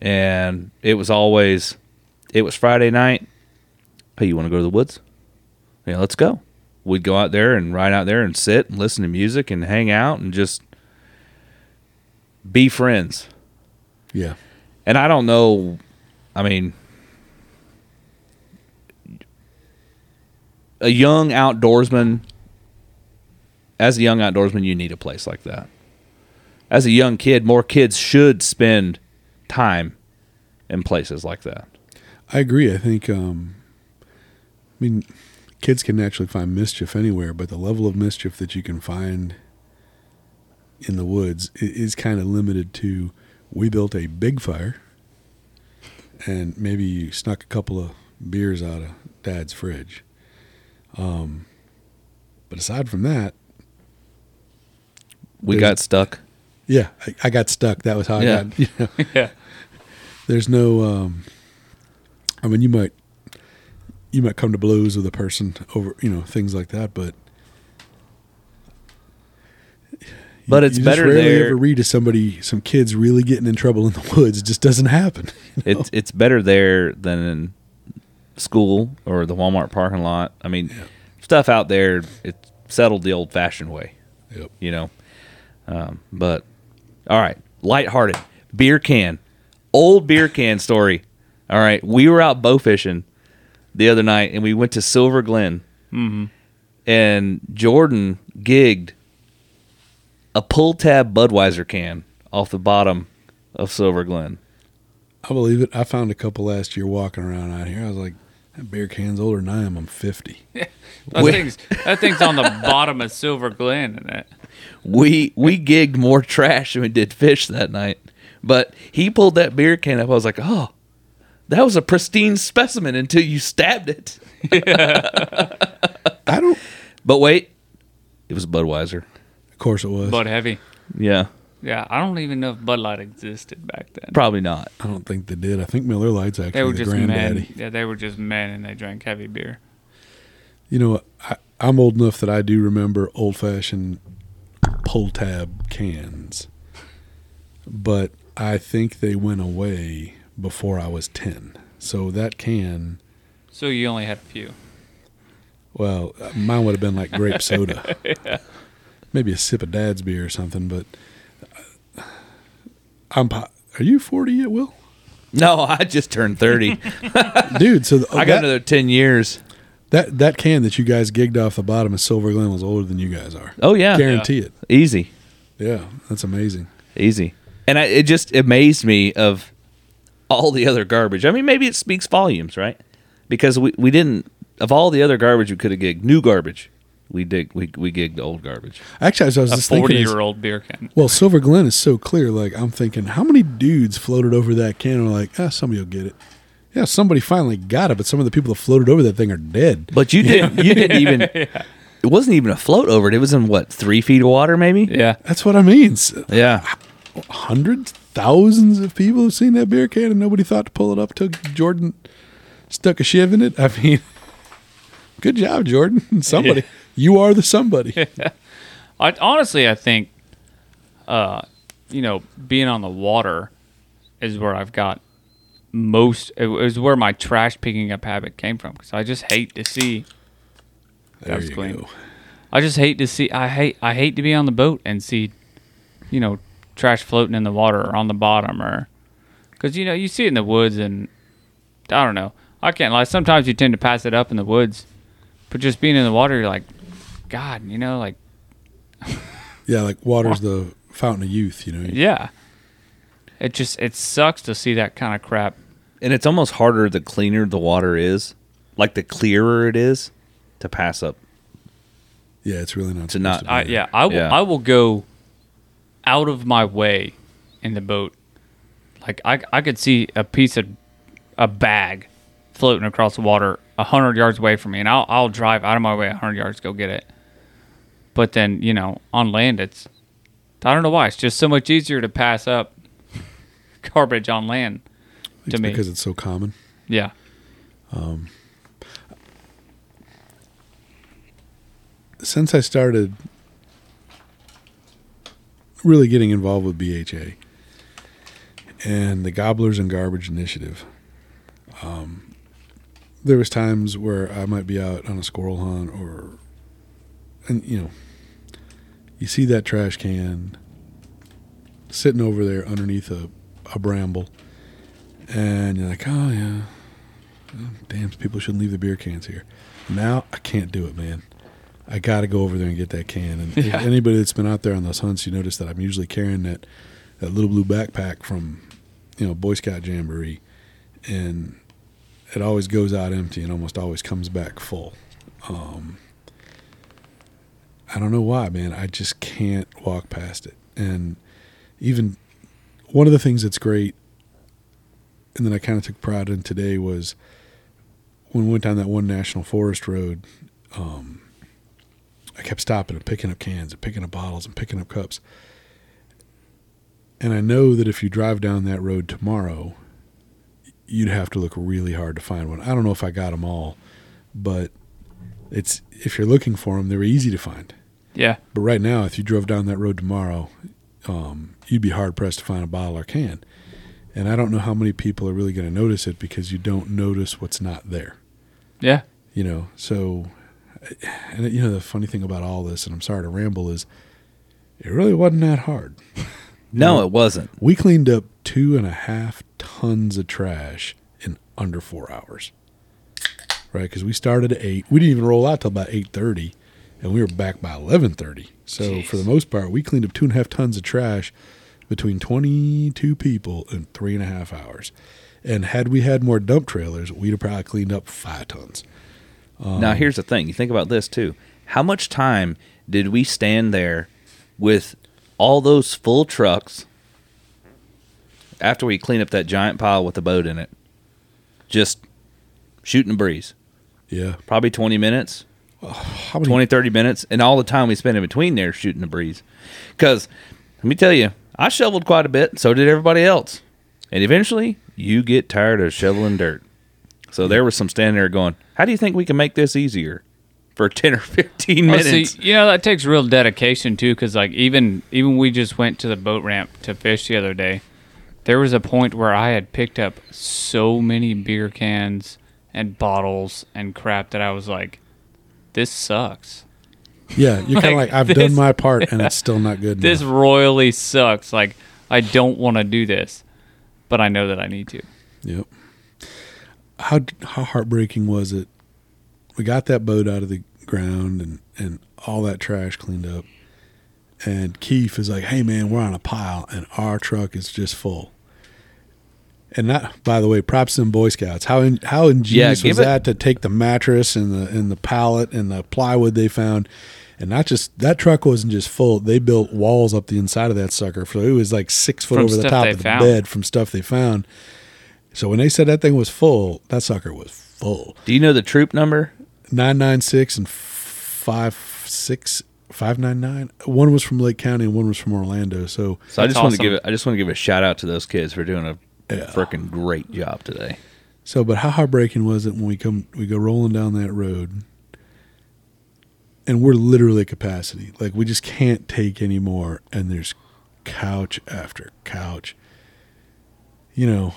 And it was always it was Friday night. Hey, you want to go to the woods? Yeah, let's go. We'd go out there and ride out there and sit and listen to music and hang out and just be friends. Yeah. And I don't know, I mean, a young outdoorsman, as a young outdoorsman, you need a place like that. As a young kid, more kids should spend time in places like that. I agree. I think, um, I mean, kids can naturally find mischief anywhere, but the level of mischief that you can find in the woods is kind of limited to we built a big fire and maybe you snuck a couple of beers out of dad's fridge. Um, but aside from that, We got stuck. yeah, I, I got stuck. That was how Yeah. I got. <laughs> You know, <laughs> yeah. there's no. Um, I mean, you might you might come to blows with a person over you know things like that, but But you- it's you better rarely there- ever read of somebody, some kids really getting in trouble in the <laughs> woods. It just doesn't happen. you know? It's it's better there than in school or the Walmart parking lot. I mean, Yeah. stuff out there it's settled the old fashioned way. Yep. You know, um, but all right, lighthearted beer can, old beer can story. All right, we were out bow fishing the other night and we went to Silver Glen, hmm and Jordan gigged a pull tab Budweiser can off the bottom of Silver Glen. I believe it. I found a couple last year walking around out here. I was like, that beer can's older than I am. I'm 50. <laughs> That thing's that thing's on the bottom of Silver Glen, and it. We we gigged more trash than we did fish that night. But he pulled that beer can up. I was like, oh, that was a pristine specimen until you stabbed it. <laughs> I don't. But wait, it was Budweiser. Of course it was. Bud heavy. Yeah, Yeah, I don't even know if Bud Light existed back then. Probably not. I don't think they did. I think Miller Lite's actually They were the just men. granddaddy. Yeah, they were just men and they drank heavy beer. You know, I, I'm old enough that I do remember old fashioned pull tab cans, but I think they went away before I was 10. So that can, So you only had a few. well, mine would have been like grape soda. <laughs> Maybe a sip of dad's beer or something, but uh, I'm. Are you 40 yet, Will? No, I just turned 30. Dude, so the, <laughs> I got that, another 10 years. That that can that you guys gigged off the bottom of Silver Glen was older than you guys are. Oh, yeah. Guarantee it. Easy. Yeah, that's amazing. Easy. And I, it just amazed me of all the other garbage. I mean, maybe it speaks volumes, right? Because we, we didn't, of all the other garbage we could have gigged, new garbage, we dig we, we gigged old garbage. Actually, as I was A just thinking, is- forty-year-old beer can. well, Silver Glen is so clear. Like I'm thinking, how many dudes floated over that can and were like, ah, somebody will get it. Yeah, somebody finally got it, but some of the people that floated over that thing are dead. But you didn't you didn't <laughs> even it wasn't even a float over it. It was in what, three feet of water maybe? Yeah, That's what I mean. S- Yeah. Hundreds, thousands of people have seen that beer can, and nobody thought to pull it up till Jordan stuck a shiv in it. I mean, <laughs> good job, Jordan. <laughs> Somebody, you are the somebody. I honestly I think, uh, you know, being on the water is where I've got most. It was where my trash picking up habit came from because I just hate to see. There you clean. go. I just hate to see. I hate. I hate to be on the boat and see, you know, trash floating in the water or on the bottom or, because you know you see it in the woods and, I don't know. I can't lie. Sometimes you tend to pass it up in the woods, but just being in the water, you're like, God, you know, like <laughs> Yeah, like water's the fountain of youth. You know. yeah. It just it sucks to see that kind of crap. And it's almost harder the cleaner the water is, like the clearer it is, to pass up. Yeah, it's really not. To not- be I yeah, I will Yeah. I will go out of my way in the boat. Like I I could see a piece of a bag floating across the water a hundred yards away from me, and I'll I'll drive out of my way a hundred yards to go get it. But then you know on land it's I don't know why it's just so much easier to pass up <laughs> garbage on land. It's to me. because it's so common. Yeah, since I started really getting involved with BHA and the Gobblers and Garbage Initiative, um, there was times where I might be out on a squirrel hunt or, and you know, you see that trash can sitting over there underneath a, a bramble, and you're like, oh yeah, oh, damn, people shouldn't leave the beer cans here. Now I can't do it, man. I got to go over there and get that can. And Yeah. anybody that's been out there on those hunts, you notice that I'm usually carrying that that little blue backpack from you know Boy Scout Jamboree, and it always goes out empty and almost always comes back full. Um, I don't know why, man. I just can't walk past it. And even one of the things that's great, and then I kind of took pride in today was when we went down that one national forest road. Um, I kept stopping and picking up cans and picking up bottles and picking up cups. And I know that if you drive down that road tomorrow, you'd have to look really hard to find one. I don't know if I got them all, but it's if you're looking for them, they're easy to find. yeah, But right now, if you drove down that road tomorrow, um, you'd be hard pressed to find a bottle or can. And I don't know how many people are really going to notice it because you don't notice what's not there. Yeah. you know so and you know the funny thing about all this and i'm sorry to ramble is it really wasn't that hard. <laughs> No, it wasn't. we cleaned up two and a half tons of trash in under four hours. Right? Because we started at eight. We didn't even roll out till about 8.30 and we were back by 11.30 so for the most part we cleaned up two and a half tons of trash between 22 people in three and a half hours and had we had more dump trailers we'd have probably cleaned up five tons now um, here's the thing. You think about this too. How much time did we stand there with all those full trucks after we clean up that giant pile with the boat in it? Just shooting a breeze. yeah Probably 20 minutes, uh, how many 20, 30 minutes, and all the time we spent in between there shooting the breeze. Because Let me tell you, I shoveled quite a bit. So did everybody else. And eventually, you get tired of shoveling dirt. So there was some standing there going, "How do you think we can make this easier for <laughs> ten or fifteen Well, minutes?" see, you know that takes real dedication too, because like even even we just went to the boat ramp to fish the other day. There was a point where I had picked up so many beer cans and bottles and crap that I was like, "This sucks. Yeah, you're kind of Like, like, I've this- done my part, and it's <laughs> still not good. This enough. royally sucks. Like I don't want to do this, but I know that I need to." Yep. How how heartbreaking was it? We got that boat out of the ground and and all that trash cleaned up. And Keith is like, "Hey man, we're on a pile, and our truck is just full." And that, by the way, props to them Boy Scouts. How in, how ingenious give was it- that to take the mattress and the and the pallet and the plywood they found, and not just that truck wasn't just full. They built walls up the inside of that sucker, so it was like six foot From over the top of the found. bed from stuff they found. So when they said that thing was full, that sucker was full. do you know the troop number? Nine nine six and five six five nine nine. One was from Lake County and one was from Orlando. So So I That's just want to give it. I just want to give a shout out to those kids for doing a Yeah. freaking great job today. so, but how heartbreaking was it when we come we go rolling down that road, and we're literally at capacity. Like we just can't take anymore. and there's couch after couch. You know.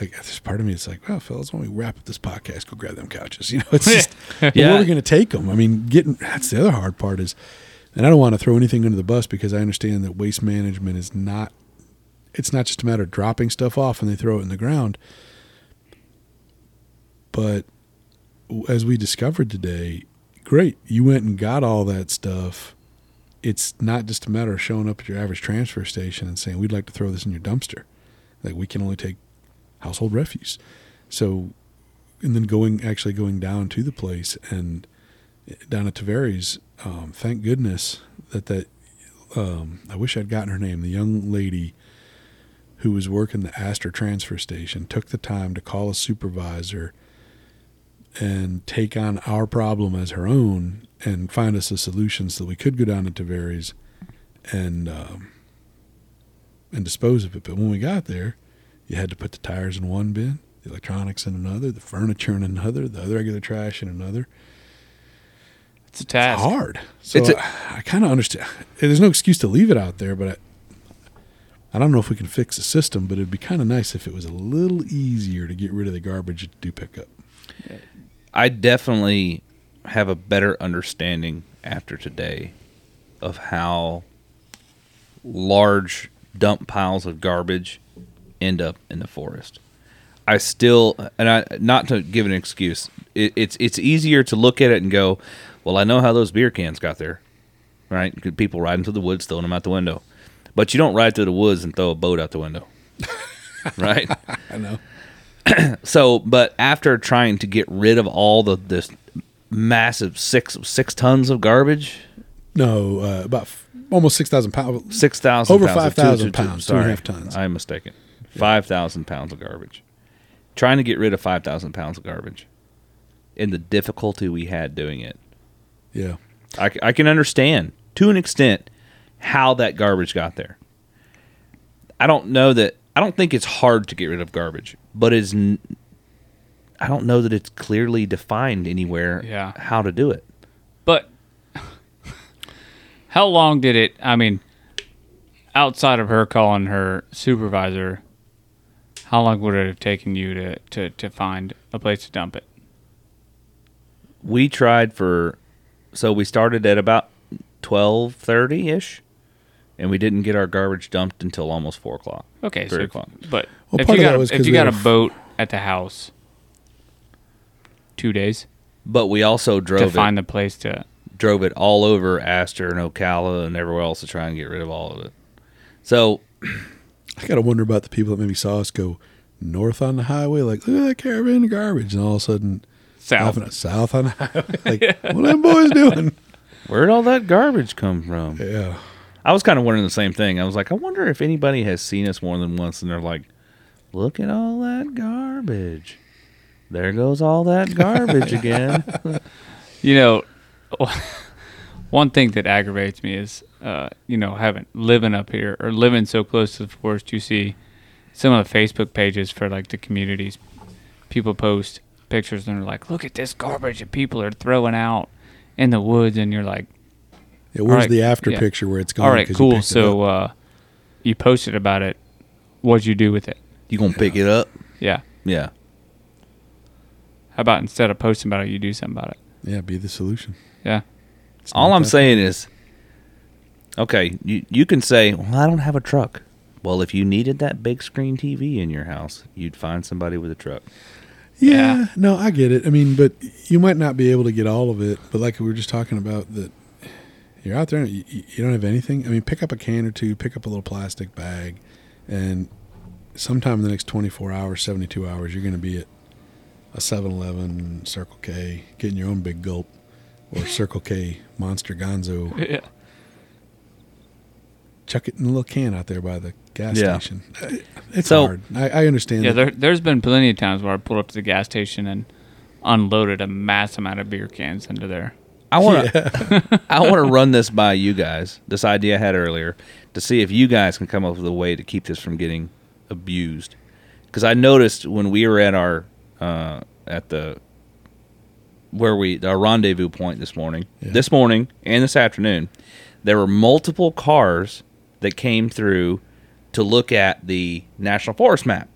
Like there's part of me, it's like, well, fellas, when we wrap up this podcast, go grab them couches. <laughs> You know, it's just Yeah. where are we going to take them? I mean, getting that's the other hard part is, and I don't want to throw anything under the bus because I understand that waste management is not. It's not just a matter of dropping stuff off and they throw it in the ground. But as we discovered today, great, you went and got all that stuff. It's not just a matter of showing up at your average transfer station and saying we'd like to throw this in your dumpster. Like we can only take household refuse. So and then going actually going down to the place and down at Tavares, um, thank goodness that that um, I wish I'd gotten her name. The young lady who was working the Astor transfer station took the time to call a supervisor and take on our problem as her own and find us a solution so that we could go down to Tavares and um, and dispose of it. But when we got there, you had to put the tires in one bin, the electronics in another, the furniture in another, the other regular trash in another. It's a task. It's hard. So It's a- I, I kind of understand. There's no excuse to leave it out there, but I, I don't know if we can fix the system. But it'd be kind of nice if it was a little easier to get rid of the garbage that do pick up. I definitely have a better understanding after today of how large dump piles of garbage end up in the forest. I still, and I not to give an excuse. It, it's it's easier to look at it and go, well, I know how those beer cans got there, right? People riding through the woods, throwing them out the window, but you don't ride through the woods and throw a boat out the window, <laughs> right? I know. <clears throat> So, but after trying to get rid of all the this massive six six tons of garbage, No, uh, about f- almost six thousand pounds. six thousand Over 5,000 two- two- two- pounds, two and a half tons. I'm mistaken. Five thousand pounds of garbage. Trying to get rid of five thousand pounds of garbage, and the difficulty we had doing it. Yeah, I, I can understand to an extent how that garbage got there. I don't know that I don't think it's hard to get rid of garbage, but it's n- I don't know that it's clearly defined anywhere Yeah. how to do it. But how long did it? I mean, outside of her calling her supervisor, how long would it have taken you to, to, to find a place to dump it? We tried for so we started at about twelve thirty ish, and we didn't get our garbage dumped until almost four o'clock. Okay, Three so o'clock. but Well, if you got a, if you got had a a f- boat at the house, two days But we also to drove it, find the place to. drove it all over Astor and Ocala and everywhere else to try and get rid of all of it. So <clears throat> I gotta wonder about the people that maybe saw us go north on the highway, like look at that caravan of garbage, and all of a sudden South. south, south on the highway, like <laughs> what are them boys doing? where'd all that garbage come from? Yeah, I was kind of wondering the same thing. I was like, I wonder if anybody has seen us more than once and they're like, look at all that garbage. There goes all that garbage <laughs> again. <laughs> You know, <laughs> One thing that aggravates me is, uh, you know, having living up here or living so close to the forest. You see some of the Facebook pages for like the communities. People post pictures and they're like, "Look at this garbage that people are throwing out in the woods," and you're like, Yeah, where's Alright, the after yeah. picture where it's going? "All right, 'cause you cool." picked So uh, you posted about it. What'd you do with it? You gonna pick it up? Yeah. Yeah. How about instead of posting about it, you do something about it? yeah, be the solution. Yeah. It's All I'm that- saying is, okay, you you can say, well, I don't have a truck. Well, if you needed that big screen TV in your house, you'd find somebody with a truck. Yeah, Yeah. no, I get it. I mean, but you might not be able to get all of it. But like we were just talking about, that you're out there and you, you don't have anything. I mean, pick up a can or two, pick up a little plastic bag, and sometime in the next 24 hours, 72 hours, you're going to be at a 7-Eleven, Circle K, getting your own big gulp, or Circle K Monster Gonzo. <laughs> Yeah. Chuck it in a little can out there by the gas Yeah. station. Uh, It's So- hard. I, I understand. Yeah, that. there, there's been plenty of times where I pulled up to the gas station and unloaded a mass amount of beer cans into there. I want to <laughs> I want to run this by you guys. This idea I had earlier to see if you guys can come up with a way to keep this from getting abused. Because I noticed when we were at our uh, at the where we our rendezvous point this morning, Yeah. this morning and this afternoon, there were multiple cars that came through to look at the national forest map.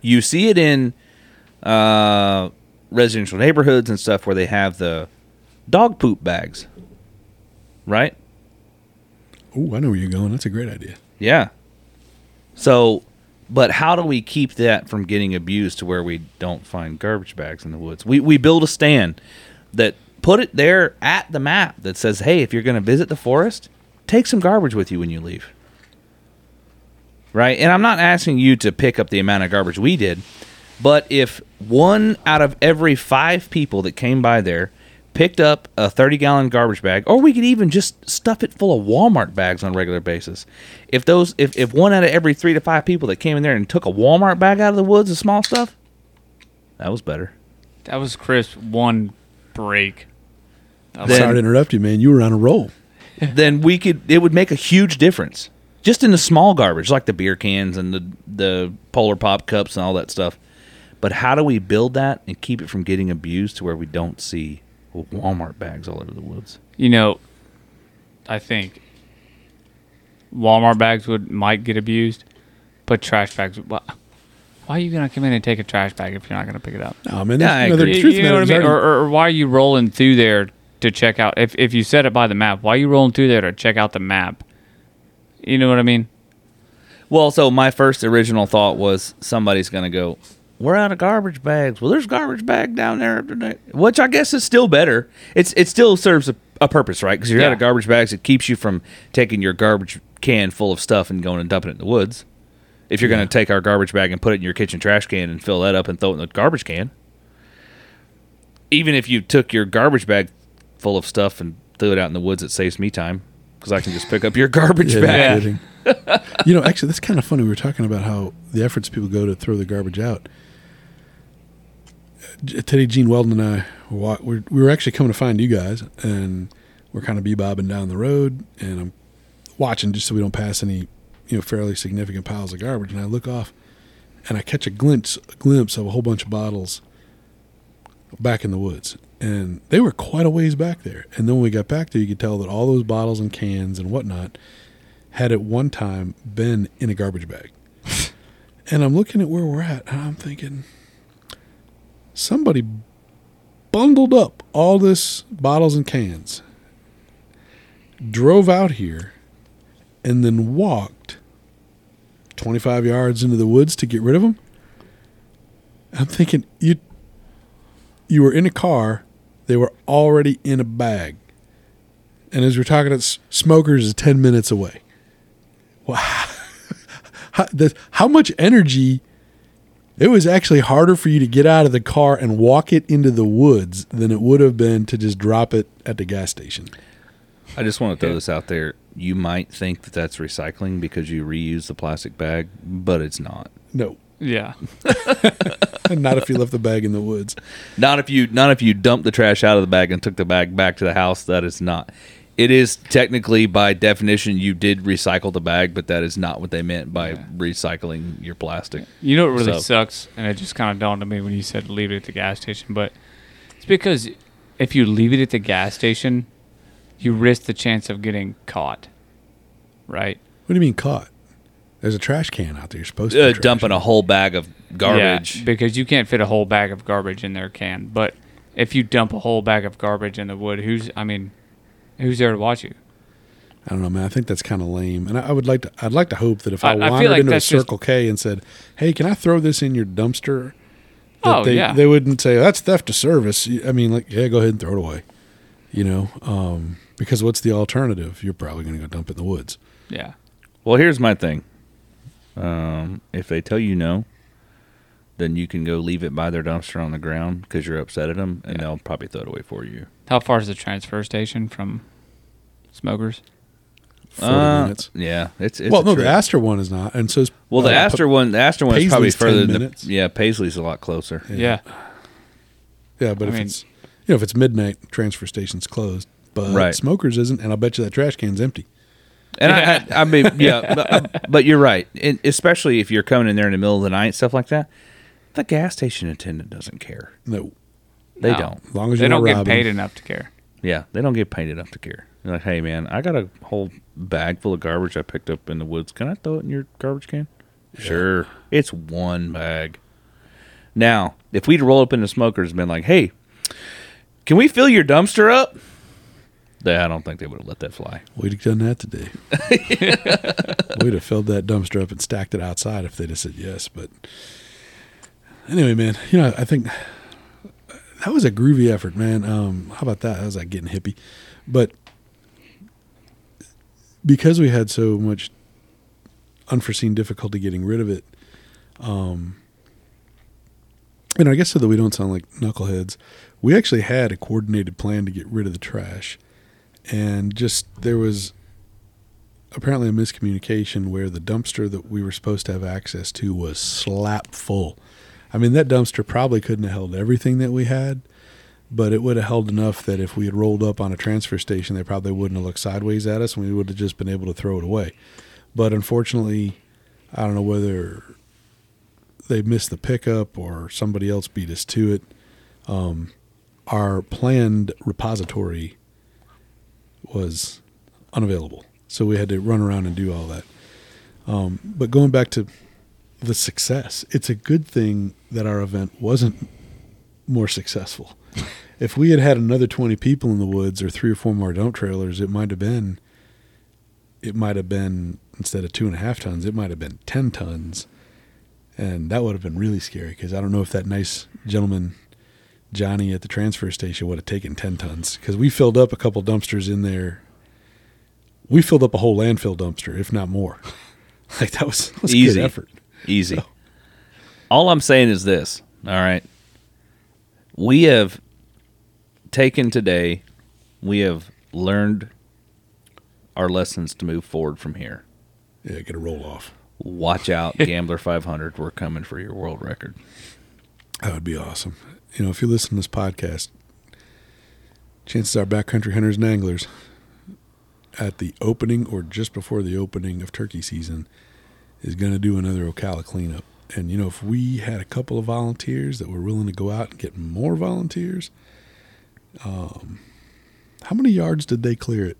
You see it in uh, residential neighborhoods and stuff where they have the dog poop bags, right? Oh, I know where you're going. That's a great idea. Yeah. So, but how do we keep that from getting abused to where we don't find garbage bags in the woods? We we build a stand that put it there at the map that says, "Hey, if you're going to visit the forest, take some garbage with you when you leave." Right? And I'm not asking you to pick up the amount of garbage we did, but if one out of every 5 people that came by there picked up a 30 gallon garbage bag or we could even just stuff it full of Walmart bags on a regular basis. If those if, if one out of every 3 to 5 people that came in there and took a Walmart bag out of the woods of small stuff, that was better. That was Chris one break. I'm Then- sorry to interrupt you, man. You were on a roll. <laughs> then we could it would make a huge difference just in the small garbage like the beer cans and the the polar pop cups and all that stuff but how do we build that and keep it from getting abused to where we don't see walmart bags all over the woods You know, I think Walmart bags would might get abused, but trash bags. Why, why are you gonna come in and take a trash bag if you're not gonna pick it up? No, man. That's, I you know, the. You, truth you know what I mean? is Or, or, or why are you rolling through there to check out? If if you set it by the map, why are you rolling through there to check out the map? You know what I mean? well so my first original thought was somebody's gonna go we're out of garbage bags. Well there's garbage bag down there which i guess is still better. It's it still serves a, a purpose right? Because you're out of garbage bags it keeps you from taking your garbage can full of stuff and going and dumping it in the woods. If you're Yeah. going to take our garbage bag and put it in your kitchen trash can and fill that up and throw it in the garbage can. Even if you took your garbage bag full of stuff and threw it out in the woods it saves me time because i can just pick up your <laughs> garbage Yeah, bag. no <laughs> you know, actually, that's kind of funny. We were talking about how the efforts people go to throw the garbage out. Today, Gene Weldon and I, we're, we were actually coming to find you guys, and we're kind of bebobbing down the road, and I'm watching just so we don't pass any, you know, fairly significant piles of garbage. And I look off, and I catch a glimpse, a glimpse of a whole bunch of bottles back in the woods, and they were quite a ways back there. And then when we got back there, you could tell that all those bottles and cans and whatnot had at one time been in a garbage bag. <laughs> and I'm looking at where we're at, and I'm thinking, somebody bundled up all this bottles and cans, drove out here, and then walked 25 yards into the woods to get rid of them. I'm thinking, you you were in a car, they were already in a bag. And as we're talking, it's smokers is 10 minutes away. Wow. <laughs> how, the, how much energy? It was actually harder for you to get out of the car and walk it into the woods than it would have been to just drop it at the gas station. I just want to throw Yeah. this out there. You might think that that's recycling because you reuse the plastic bag, but it's not. No. Yeah. <laughs> Not if you left the bag in the woods. Not if you not if you dumped the trash out of the bag and took the bag back to the house. That is not. It is technically by definition you did recycle the bag, but that is not what they meant by recycling your plastic. You know what really So- sucks, and it just kind of dawned on me when you said leave it at the gas station. But it's because if you leave it at the gas station, you risk the chance of getting caught. Right? What do you mean caught? There's a trash can out there. You're supposed to Uh, be dumping a whole bag of garbage. Yeah, because you can't fit a whole bag of garbage in their can. But if you dump a whole bag of garbage in the wood, who's I mean, who's there to watch you? I don't know, man. I think that's kind of lame. And I, I would like to. I'd like to hope that if I, I- I wandered like into a that's just- Circle K and said, "Hey, can I throw this in your dumpster?" That Oh, they, yeah. They wouldn't say that's theft of service. I mean, like, yeah, go ahead and throw it away. You know, um, because what's the alternative? You're probably going to go dump it in the woods. Yeah. Well, here's my thing. Um, if they tell you no, then you can go leave it by their dumpster on the ground because you're upset at them, and Yeah. they'll probably throw it away for you. How far is the transfer station from Smokers? Forty Uh, minutes. Yeah, it's, it's well, no, trip. the Astor one is not, and so is, Well, the uh, Astor one, the Astor one is probably further than minutes. yeah. Paisley's a lot closer. Yeah. Yeah, but I if mean- it's you know if it's midnight, transfer station's closed. But Right. smokers isn't, and I'll bet you that trash can's empty. And I, I, I mean, yeah, <laughs> but, but you're right. And especially if you're coming in there in the middle of the night, stuff like that. The gas station attendant doesn't care. No, They No. don't. as long as They you're don't not get robbing. paid enough to care. Yeah, they don't get paid enough to care. They're like, hey man, I got a whole bag full of garbage I picked up in the woods. Can I throw it in your garbage can? Sure. It's one bag. Now, if we'd roll up in the smokers and been like, hey, can we fill your dumpster up? They, I don't think they would have let that fly. We'd have done that today. <laughs> We'd have filled that dumpster up and stacked it outside if they'd have said yes. But anyway, man, you know, I think that was a groovy effort, man. Um, how about that? That was like getting hippie. But because we had so much unforeseen difficulty getting rid of it, um, and I guess so that we don't sound like knuckleheads, we actually had a coordinated plan to get rid of the trash and just there was apparently a miscommunication where the dumpster that we were supposed to have access to was slap full. I mean, that dumpster probably couldn't have held everything that we had, but it would have held enough that if we had rolled up on a transfer station, they probably wouldn't have looked sideways at us and we would have just been able to throw it away. But unfortunately, I don't know whether they missed the pickup or somebody else beat us to it. Um, our planned repository was unavailable. So we had to run around and do all that. Um, but going back to the success, it's a good thing that our event wasn't more successful. <laughs> if we had had another 20 people in the woods or three or four more dump trailers, it might have been, it might have been, instead of two and a half tons, it might have been 10 tons. And that would have been really scary because I don't know if that nice gentleman Johnny at the transfer station would have taken 10 tons because we filled up a couple dumpsters in there. We filled up a whole landfill dumpster, if not more. <laughs> like that was, that was a Easy. good effort. Easy. All I'm saying is this. All right. We have taken today, we have learned our lessons to move forward from here. Yeah, get a roll off. Watch out, <laughs> Gambler 500. We're coming for your world record. That would be awesome. You know, if you listen to this podcast, chances are backcountry hunters and anglers at the opening or just before the opening of turkey season is going to do another Ocala cleanup. And, you know, if we had a couple of volunteers that were willing to go out and get more volunteers, um, how many yards did they clear it?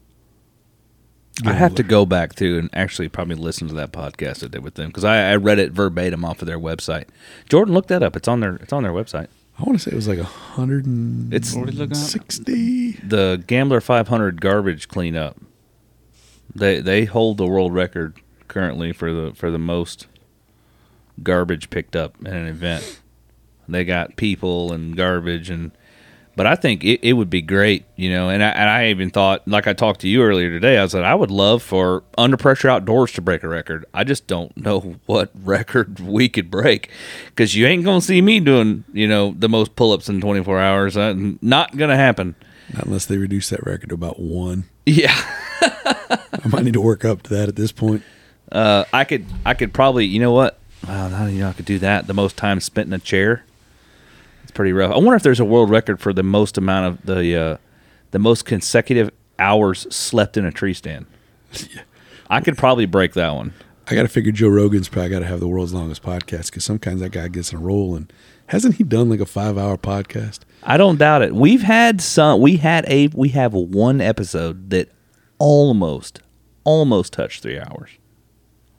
I have to go back to and actually probably listen to that podcast I did with them because I, I read it verbatim off of their website. Jordan, look that up. It's on their it's on their website. I want to say it was like a hundred and It's- What are we looking at? sixty. The Gambler 500 garbage cleanup. They they hold the world record currently for the for the most garbage picked up in an event. They got people and garbage and but I think it, it would be great, you know, and I, and I even thought, like I talked to you earlier today, I said I would love for Under Pressure Outdoors to break a record. I just don't know <laughs> what record we could break because you ain't going to see me doing, you know, the most pull ups in 24 hours. Uh, not going to happen. Not unless they reduce that record to about one. Yeah. <laughs> I might need to work up to that at this point. Uh, I could I could probably you know what? Well, now you know I could do that. The most time spent in a chair. It's pretty rough. I wonder if there's a world record for the most amount of the uh, the most consecutive hours slept in a tree stand. <laughs> I could probably break that one. I got to figure Joe Rogan's probably got to have the world's longest podcast because sometimes that guy gets in a roll and hasn't he done like a five hour podcast? I don't doubt it. We've had some. We had a. We have one episode that almost, almost touched three hours.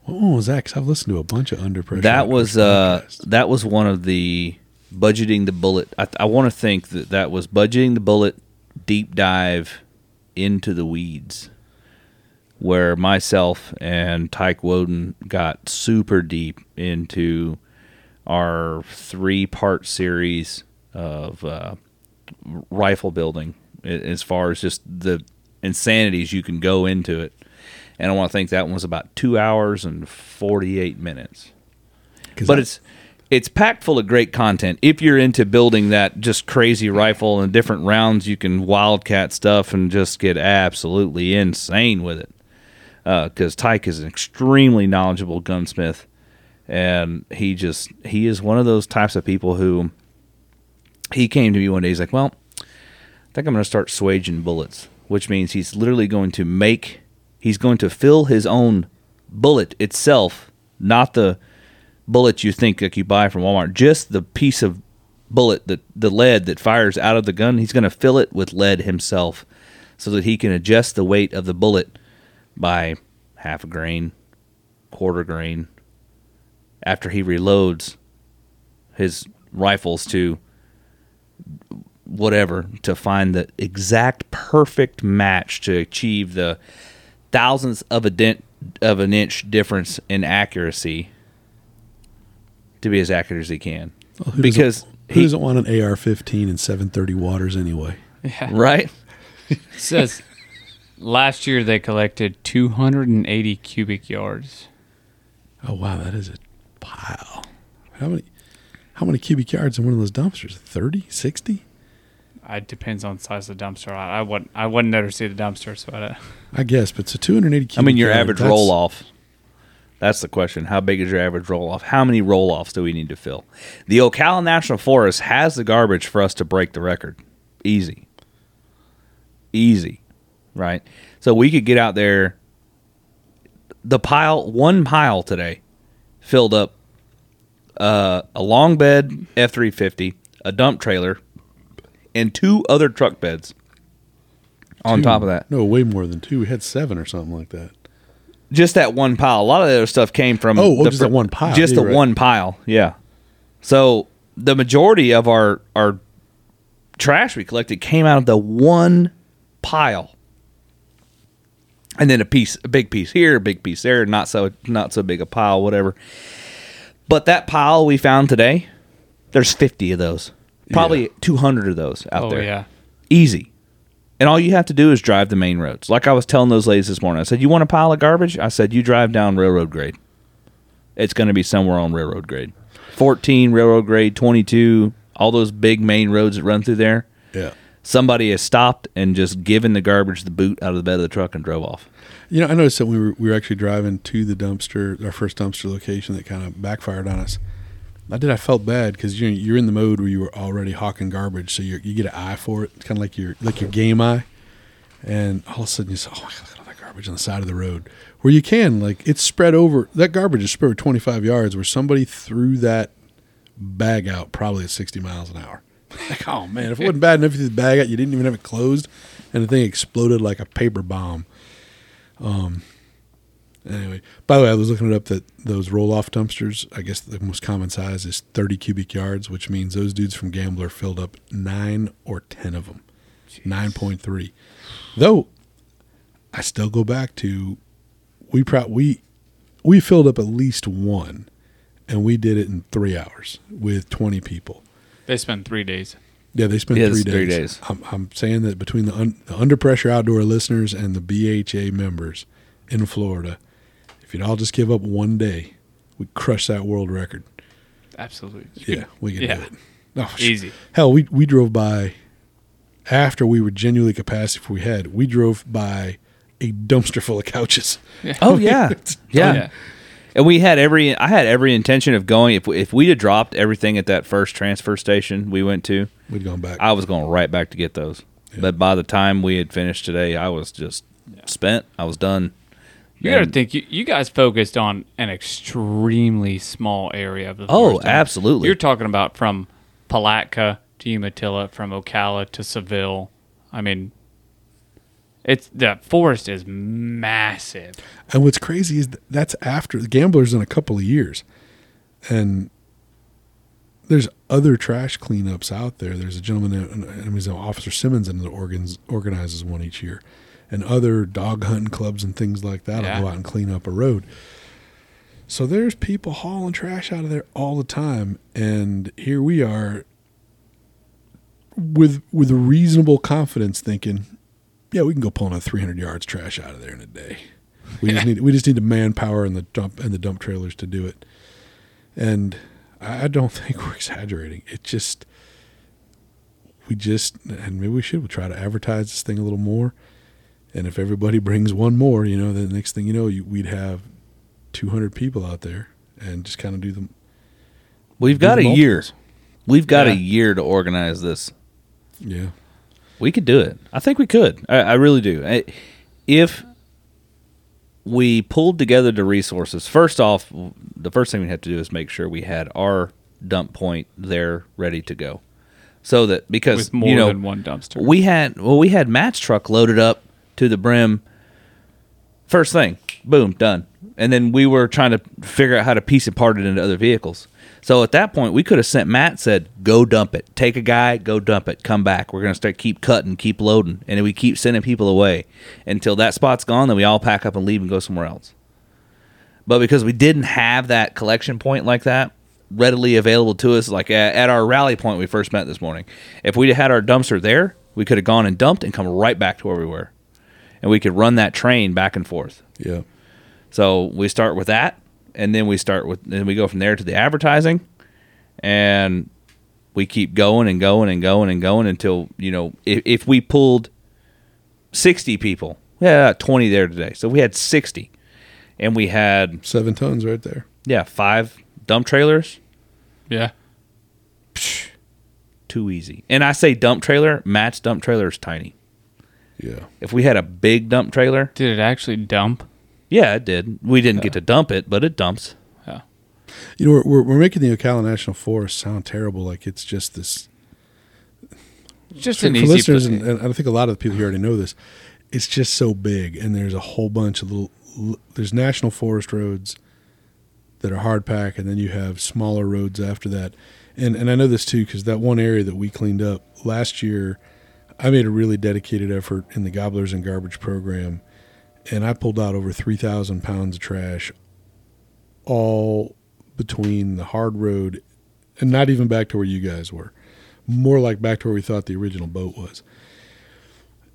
What one was that? Because I've listened to a bunch of under pressure. That was uh, podcasts. that was one of the budgeting the bullet. I, I want to think that that was budgeting the bullet deep dive into the weeds, where myself and Tyke Woden got super deep into our three part series of uh, rifle building, as far as just the insanities you can go into it. And I want to think that one was about two hours and forty eight minutes. but I- it's it's packed full of great content. If you're into building that just crazy rifle and different rounds, you can wildcat stuff and just get absolutely insane with it. Uh, because Tyke is an extremely knowledgeable gunsmith, and he just he is one of those types of people who he came to me one day. He's like, "Well, I think I'm going to start swaging bullets," which means he's literally going to make he's going to fill his own bullet itself, not the bullet you think like you buy from Walmart, just the piece of bullet that the lead that fires out of the gun, he's going to fill it with lead himself so that he can adjust the weight of the bullet by half a grain, quarter grain after he reloads his rifles to whatever to find the exact perfect match to achieve the thousandths of a dent of an inch difference in accuracy to be as accurate as he can. Well, who because doesn't, who he- doesn't want an AR-15 and 730 waters anyway? Yeah. right? It says last year they collected 280 cubic yards. Oh wow, that is a pile. How many? How many cubic yards in one of those dumpsters? 30, 60? It depends on the size of the dumpster. I, I wouldn't. I wouldn't never see the dumpster, so I, I guess, but it's a 280 cubic I mean, your yard, average that's- roll off. That's the question. How big is your average roll off? How many roll offs do we need to fill? The Ocala National Forest has the garbage for us to break the record. Easy. Easy. Right? So we could get out there. The pile, one pile today, filled up uh, a long bed F 350, a dump trailer, and two other truck beds on Two. top of that. No, way more than two. We had seven or something like that. just that one pile. A lot of the other stuff came from Oh, oh, the just that one pile. Just You're the right. one pile. Yeah. So the majority of our our trash we collected came out of the one pile, and then a piece, a big piece here, a big piece there, not so not so big a pile, whatever. But that pile we found today, there's 50 of those, probably Yeah. 200 of those out oh there yeah, easy. And all you have to do is drive the main roads. Like I was telling those ladies this morning, I said, "You want a pile of garbage?" I said, "You drive down railroad grade. It's going to be somewhere on railroad grade, fourteen railroad grade, twenty-two, all those big main roads that run through there. Yeah. Somebody has stopped and just given the garbage the boot out of the bed of the truck and drove off. You know, I noticed that we were we were actually driving to the dumpster, our first dumpster location that kind of backfired on us. I did. I felt bad because you're you're in the mode where you were already hawking garbage, so you you get an eye for it, It's kind of like your like your game eye, and all of a sudden you say, "Oh, my God, look at all that garbage on the side of the road." Where you can, like, it's spread over. That garbage is spread over 25 yards, where somebody threw that bag out probably at 60 miles an hour. <laughs> Like, oh man, if it wasn't bad enough you threw the bag out, you didn't even have it closed, and the thing exploded like a paper bomb. Um, Anyway, by the way, I was looking it up that those roll off dumpsters, I guess the most common size is 30 cubic yards, which means those dudes from Gambler filled up nine or 10 of them. 9.3. Though, I still go back to we pro- we we filled up at least one, and we did it in three hours with 20 people. they spent three days. Yeah, they spent Yeah, three, days. three days. I'm, I'm saying that between the, un, the under pressure outdoor listeners and the BHA members in Florida, if you'd all just give up one day, we'd crush that world record. Absolutely. Yeah, we could Yeah. do it. Oh, Easy. Hell, we we drove by after we were genuinely capacity if we had. We drove by a dumpster full of couches. Oh <laughs> yeah, yeah. yeah. And we had every I had every intention of going if we, if we'd have dropped everything at that first transfer station we went to, We'd gone back. I was going right back to get those. But by the time we had finished today, I was just spent. I was done. You got to think. You, you guys focused on an extremely small area of the. Oh, absolutely. You're talking about from Palatka to Umatilla, from Ocala to Seville. I mean, it's the forest is massive. And what's crazy is th- that's after the gamblers in a couple of years, and there's other trash cleanups out there. There's a gentleman, I mean, Officer Simmons, and the organs organizes one each year, and other dog hunting clubs and things like that Yeah. will go out and clean up a road. So there's people hauling trash out of there all the time, and here we are with with reasonable confidence thinking, yeah, we can go pulling a 300 yards trash out of there in a day. We just need we just need the manpower and the dump and the dump trailers to do it. And I I don't <laughs> think we're exaggerating. It just we just and maybe we should we'll try to advertise this thing a little more. And if everybody brings one more, you know, the next thing you know, you, we'd have 200 people out there and just kind of do them. We've do got the a year. We've got a year to organize this. Yeah. We could do it. I think we could. I, I really do. I, if we pulled together the resources, first off, the first thing we have to do is make sure we had our dump point there ready to go, so that because With more you know than one dumpster. we had well we had Matt's truck loaded up to the brim. First thing, boom, done. And then we were trying to figure out how to piece it apart into other vehicles. So at that point, we could have sent Matt said, "Go dump it. Take a guy, go dump it. Come back. We're gonna start keep cutting, keep loading, and we keep sending people away until that spot's gone. Then we all pack up and leave and go somewhere else." But because we didn't have that collection point like that readily available to us, like at, our rally point we first met this morning, if we'd had our dumpster there, we could have gone and dumped and come right back to where we were, and we could run that train back and forth. Yeah. So we start with that, and then we start with, then we go from there to the advertising, and we keep going and going and going and going until you know if, if we pulled sixty people, yeah, twenty there today, so we had sixty, and we had Seven tons right there. yeah five dump trailers, yeah. Psh, too easy. And I say dump trailer, Matt's dump trailer is tiny. Yeah. If we had a big dump trailer, Did it actually dump? yeah, it did. We didn't get to dump it, but it dumps. Yeah. You know, we're, we're, we're making the Ocala National Forest sound terrible. Like it's just this. Just For, an for easy. listeners, and, and I think a lot of the people here already know this, it's just so big, and there's a whole bunch of little. l- There's national forest roads that are hard pack, and then you have smaller roads after that. And and I know this too because that one area that we cleaned up last year, I made a really dedicated effort in the Gobblers and Garbage program, and I pulled out over three thousand pounds of trash, all between the hard road, and not even back to where you guys were, more like back to where we thought the original boat was,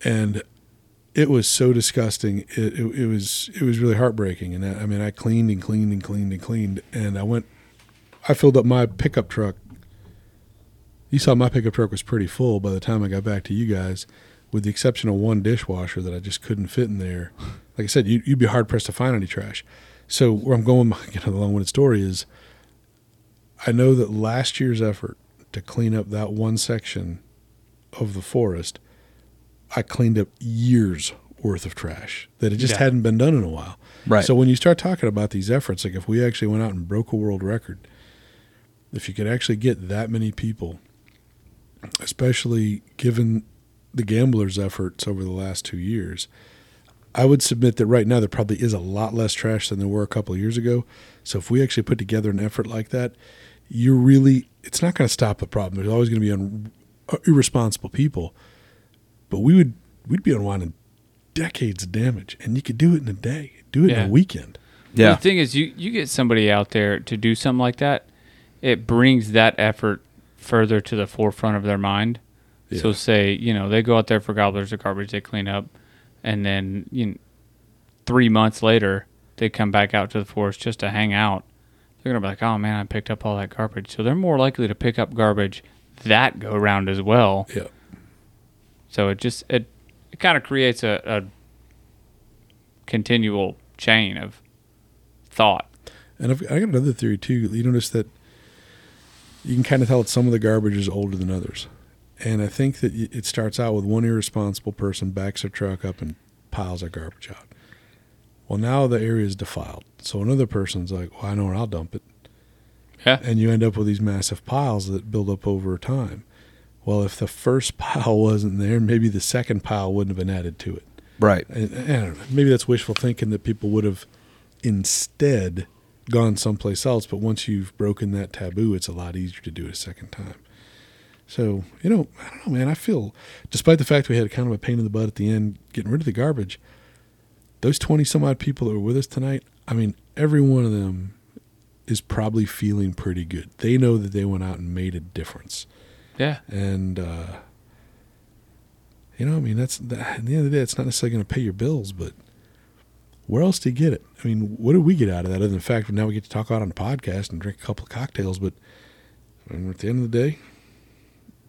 and it was so disgusting. It, it, it was it was really heartbreaking. And I, I mean, I cleaned and cleaned and cleaned and cleaned, and I went, I filled up my pickup truck. You saw my pickup truck was pretty full by the time I got back to you guys, with the exception of one dishwasher that I just couldn't fit in there. Like I said, you, you'd be hard pressed to find any trash. So where I'm going, <laughs> you know, the long-winded story is, I know that last year's effort to clean up that one section of the forest, I cleaned up years worth of trash that it just Yeah. hadn't been done in a while. Right. So when you start talking about these efforts, like if we actually went out and broke a world record, if you could actually get that many people, especially given the gamblers' efforts over the last two years, I would submit that right now there probably is a lot less trash than there were a couple of years ago. So if we actually put together an effort like that, you're really it's not going to stop the problem. There's always going to be un, uh, irresponsible people, but we would we'd be unwinding decades of damage, and you could do it in a day, do it in a weekend. Yeah. The thing is, you you get somebody out there to do something like that, it brings that effort further to the forefront of their mind. So say you know they go out there for gobblers of garbage, they clean up, and then you know, three months later they come back out to the forest just to hang out. They're gonna be like, oh man, I picked up all that garbage. So they're more likely to pick up garbage that go round as well. Yeah. So it just it it kind of creates a, a continual chain of thought. And I've, I got another theory too. You notice that you can kind of tell that some of the garbage is older than others. And I think that it starts out with one irresponsible person backs their truck up and piles their garbage out. Well, now the area is defiled. So another person's like, well, I know where I'll dump it. Yeah. And you end up with these massive piles that build up over time. Well, if the first <laughs> pile wasn't there, maybe the second pile wouldn't have been added to it. Right. And, and I don't know, maybe that's wishful thinking that people would have instead gone someplace else. But once you've broken that taboo, it's a lot easier to do it a second time. So, you know, I don't know, man. I feel, despite the fact we had kind of a pain in the butt at the end getting rid of the garbage, those 20 some odd people that were with us tonight, I mean, every one of them is probably feeling pretty good. They know that they went out and made a difference. Yeah. And, uh, you know, I mean, that's that, at the end of the day, it's not necessarily going to pay your bills, but where else do you get it? I mean, what do we get out of that other than the fact that now we get to talk out on a podcast and drink a couple of cocktails? But I mean, at the end of the day,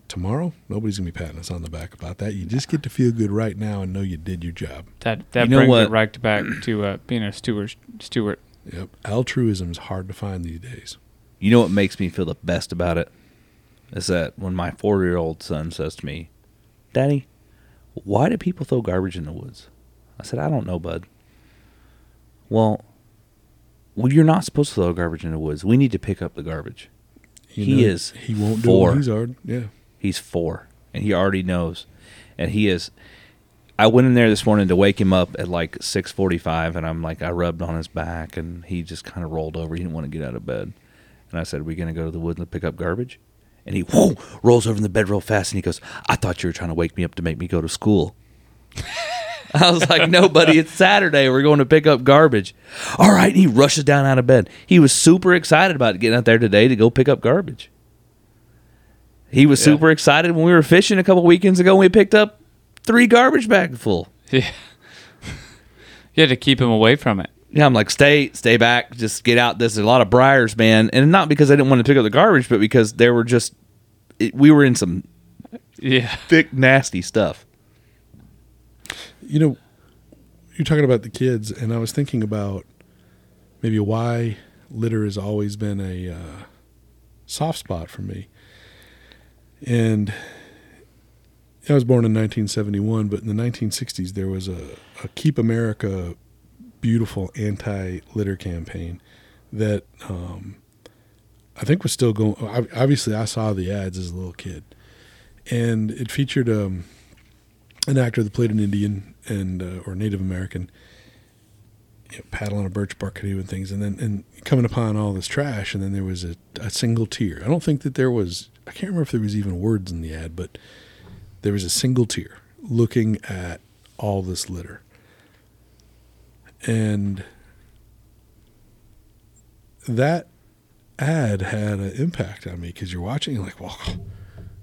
tomorrow, nobody's going to be patting us on the back about that. You just get to feel good right now and know you did your job. That that You know brings what? it right back to uh, being a steward. Steward. Yep. Altruism is hard to find these days. You know what makes me feel the best about it? Is that when my four year old son says to me, Daddy, why do people throw garbage in the woods? I said, I don't know, bud. Well, well, you're not supposed to throw garbage in the woods. We need to pick up the garbage. You He is He won't do it. He's hard. Yeah. He's four, and he already knows. And he is. I went in there this morning to wake him up at like six forty-five, and I'm like, I rubbed on his back, and he just kind of rolled over. He didn't want to get out of bed, and I said, "Are we gonna go to the woods and pick up garbage?" And he whoa, rolls over in the bed real fast, and he goes, "I thought you were trying to wake me up to make me go to school." <laughs> I was like, "No, buddy, it's Saturday. We're going to pick up garbage." All right, and he rushes down out of bed. He was super excited about getting out there today to go pick up garbage. He was Yeah. super excited when we were fishing a couple weekends ago. and We picked up three garbage bags full. <laughs> Yeah. you had to keep him away from it. Yeah, I'm like, stay, stay back, just get out. There's a lot of briars, man, and not because I didn't want to pick up the garbage, but because there were just, it, we were in some Yeah. thick, nasty stuff. You know, you're talking about the kids, and I was thinking about maybe why litter has always been a uh, soft spot for me. And I was born in 1971, but in the 1960s there was a, a Keep America Beautiful anti-litter campaign that um, I think was still going. Obviously, I saw the ads as a little kid, and it featured um, an actor that played an Indian and uh, or Native American, you know, paddling a birch bark canoe and things, and then and coming upon all this trash, and then there was a, a single tear. I don't think that there was. I can't remember if there was even words in the ad, but there was a single tear looking at all this litter, and that ad had an impact on me because you're watching, you're like, well,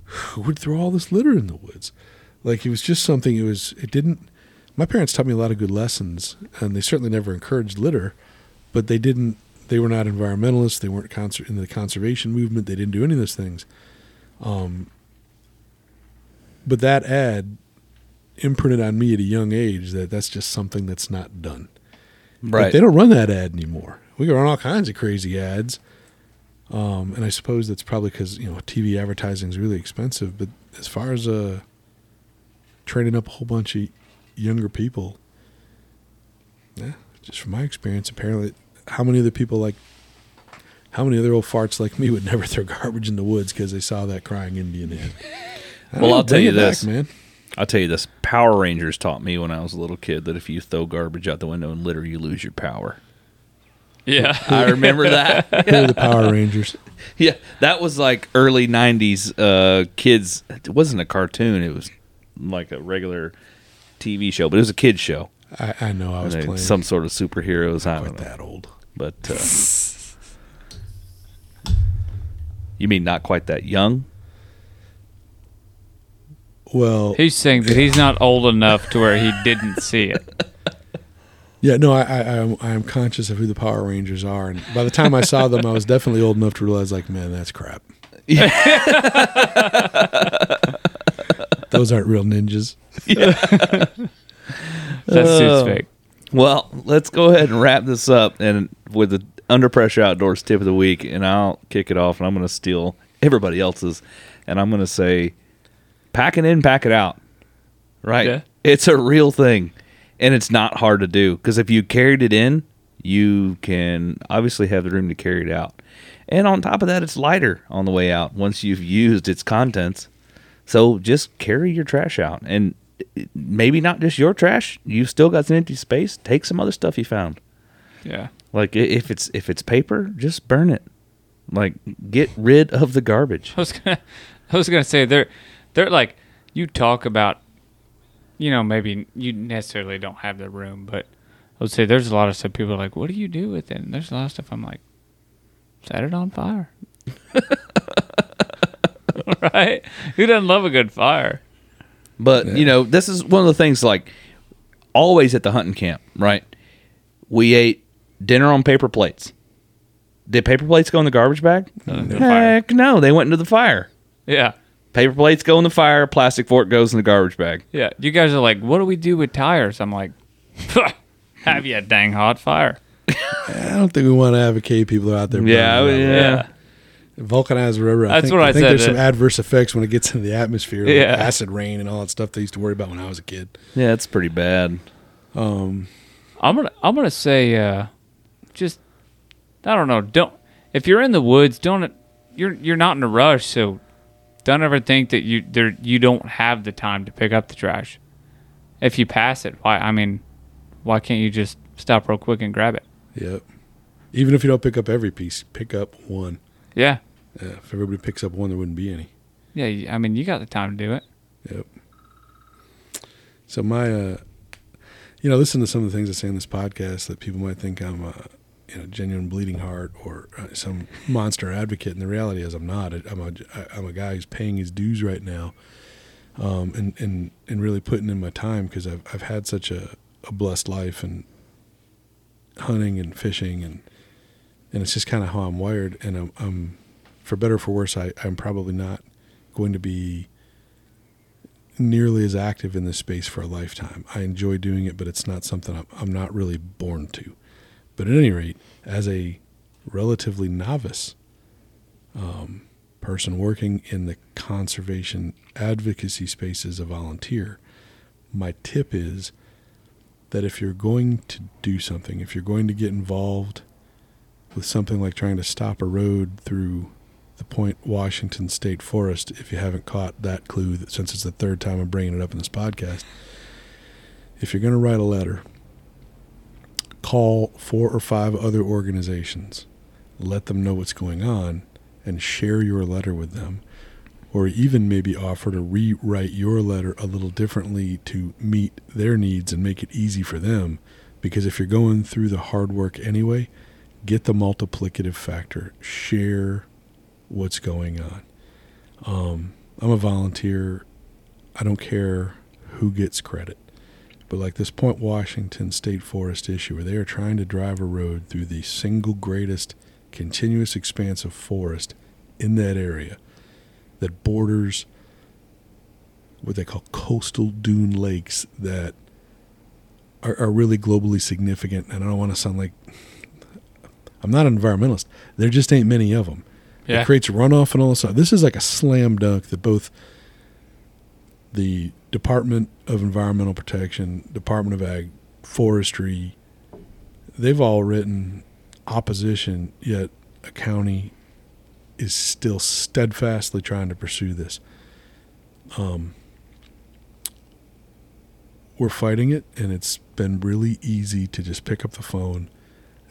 who would throw all this litter in the woods? Like it was just something. It was. It didn't. My parents taught me a lot of good lessons, and they certainly never encouraged litter, but they didn't. They were not environmentalists. They weren't conser- in the conservation movement. They didn't do any of those things. Um, but that ad imprinted on me at a young age that that's just something that's not done. Right. But they don't run that ad anymore. We run all kinds of crazy ads. Um, and I suppose that's probably because you know TV advertising is really expensive. But as far as uh, training up a whole bunch of younger people, yeah, just from my experience, apparently, how many other people like, how many other old farts like me would <laughs> never throw garbage in the woods because they saw that crying Indian ad? <laughs> Well, I'll tell you it back, this. man. I'll tell you this: Power Rangers taught me when I was a little kid that if you throw garbage out the window and litter, you lose your power. Yeah. <laughs> I remember that. Who are the Power Rangers? yeah, that was like early '90s uh, kids. It wasn't a cartoon; it was like a regular TV show, but it was a kids show. I, I know I was playing some sort of superheroes. I quite don't know, that old. but uh, you mean not quite that young? Well, He's saying that he's not old enough to where he didn't see it. <laughs> Yeah, no, I, I, I am, I am conscious of who the Power Rangers are, and by the time I saw them, I was definitely old enough to realize, like, man, that's crap. <laughs> Those aren't real ninjas. <laughs> That's Oh. suits fake. Well, let's go ahead and wrap this up and with the under pressure outdoors tip of the week, and I'll kick it off, and I'm going to steal everybody else's, and I'm going to say, pack it in, pack it out. Right? It's a real thing, and it's not hard to do because if you carried it in, you can obviously have the room to carry it out, and on top of that, it's lighter on the way out once you've used its contents. So just carry your trash out, and maybe not just your trash. You've still got some empty space. Take some other stuff you found. Yeah. Like if it's if it's paper, just burn it. Like get rid of the garbage. <laughs> I was gonna, I was gonna say they're, they're like, you talk about, you know, maybe you necessarily don't have the room, but I would say there's a lot of stuff people are like, what do you do with it? And there's a lot of stuff I'm like, set it on fire. <laughs> right? Who doesn't love a good fire? But you know, this is one of the things like always at the hunting camp, right? We ate dinner on paper plates. Did paper plates go in the garbage bag? Uh, the fire. Heck no, they went into the fire. Yeah. Paper plates go in the fire, plastic fork goes in the garbage bag. Yeah. You guys are like, what do we do with tires? I'm like, have you a dang hot fire? <laughs> I don't think we want to advocate people out there. Yeah, burning yeah. Vulcanized rubber. I That's think, what I think said, There's some adverse effects when it gets into the atmosphere, like Yeah. acid rain and all that stuff they used to worry about when I was a kid. Yeah, it's pretty bad. Um, I'm gonna I'm gonna say uh, just I don't know. Don't if you're in the woods, don't you're you're not in a rush, so don't ever think that you there you don't have the time to pick up the trash. If you pass it, why? I mean, why can't you just stop real quick and grab it? yep. Even if you don't pick up every piece, pick up one. Yeah, Yeah, if everybody picks up one, there wouldn't be any. yeah. I mean, you got the time to do it. Yep. So my, uh, you know, listen to some of the things I say in this podcast that people might think I'm a, you know, genuine bleeding heart or uh, some <laughs> monster advocate, and the reality is I'm not. I'm a, I'm a guy who's paying his dues right now, um, and and and really putting in my time because I've I've had such a, a blessed life and hunting and fishing and and it's just kind of how I'm wired, and I'm, I'm for better or for worse, I, I'm probably not going to be nearly as active in this space for a lifetime. I enjoy doing it, but it's not something I'm, I'm not really born to. But at any rate, as a relatively novice um, person working in the conservation advocacy space as a volunteer, my tip is that if you're going to do something, if you're going to get involved with something like trying to stop a road through the Point Washington State Forest, if you haven't caught that clue, since it's the third time I'm bringing it up in this podcast, if you're going to write a letter, call four or five other organizations, let them know what's going on, and share your letter with them. Or even maybe offer to rewrite your letter a little differently to meet their needs and make it easy for them. Because if you're going through the hard work anyway, get the multiplicative factor. Share what's going on. Um, I'm a volunteer. I don't care who gets credit. But like this Point Washington State Forest issue, where they are trying to drive a road through the single greatest continuous expanse of forest in that area that borders what they call coastal dune lakes that are, are really globally significant. And I don't want to sound like I'm not an environmentalist. There just ain't many of them. Yeah. It creates runoff and all this stuff. This is like a slam dunk that both the Department of Environmental Protection, Department of Ag, Forestry, they've all written opposition, yet a county is still steadfastly trying to pursue this. Um, we're fighting it, and it's been really easy to just pick up the phone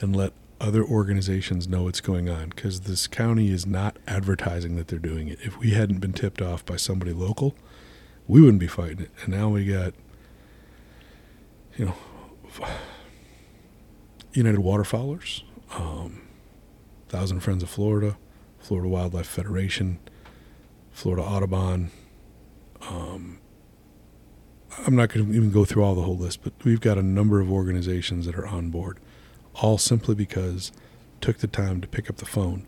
and let other organizations know what's going on because this county is not advertising that they're doing it. If we hadn't been tipped off by somebody local, we wouldn't be fighting it. And now we got, you know, United Waterfowlers, um, Thousand Friends of Florida, Florida Wildlife Federation, Florida Audubon. Um, I'm not going to even go through all the whole list, but we've got a number of organizations that are on board, all simply because took the time to pick up the phone.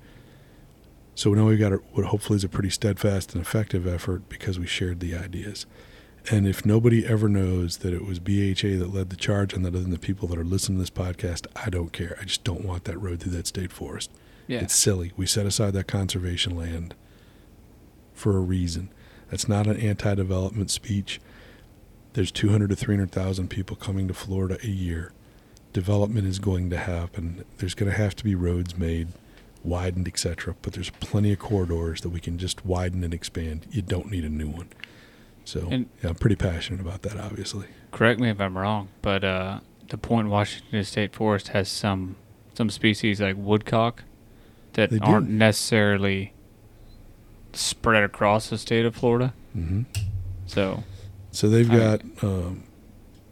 So now we've got what hopefully is a pretty steadfast and effective effort because we shared the ideas. And if nobody ever knows that it was BHA that led the charge and that, other than the people that are listening to this podcast, I don't care. I just don't want that road through that state forest. Yeah. It's silly. We set aside that conservation land for a reason. That's not an anti-development speech. There's 200 to 300,000 people coming to Florida a year. Development is going to happen. There's going to have to be roads made, widened, etc. But there's plenty of corridors that we can just widen and expand. You don't need a new one. So And- yeah, I'm pretty passionate about that. Obviously, Correct me if I'm wrong, but uh, the Point Washington State Forest has some some species like woodcock that They aren't necessarily spread across the state of Florida. hmm So So they've I- got, um,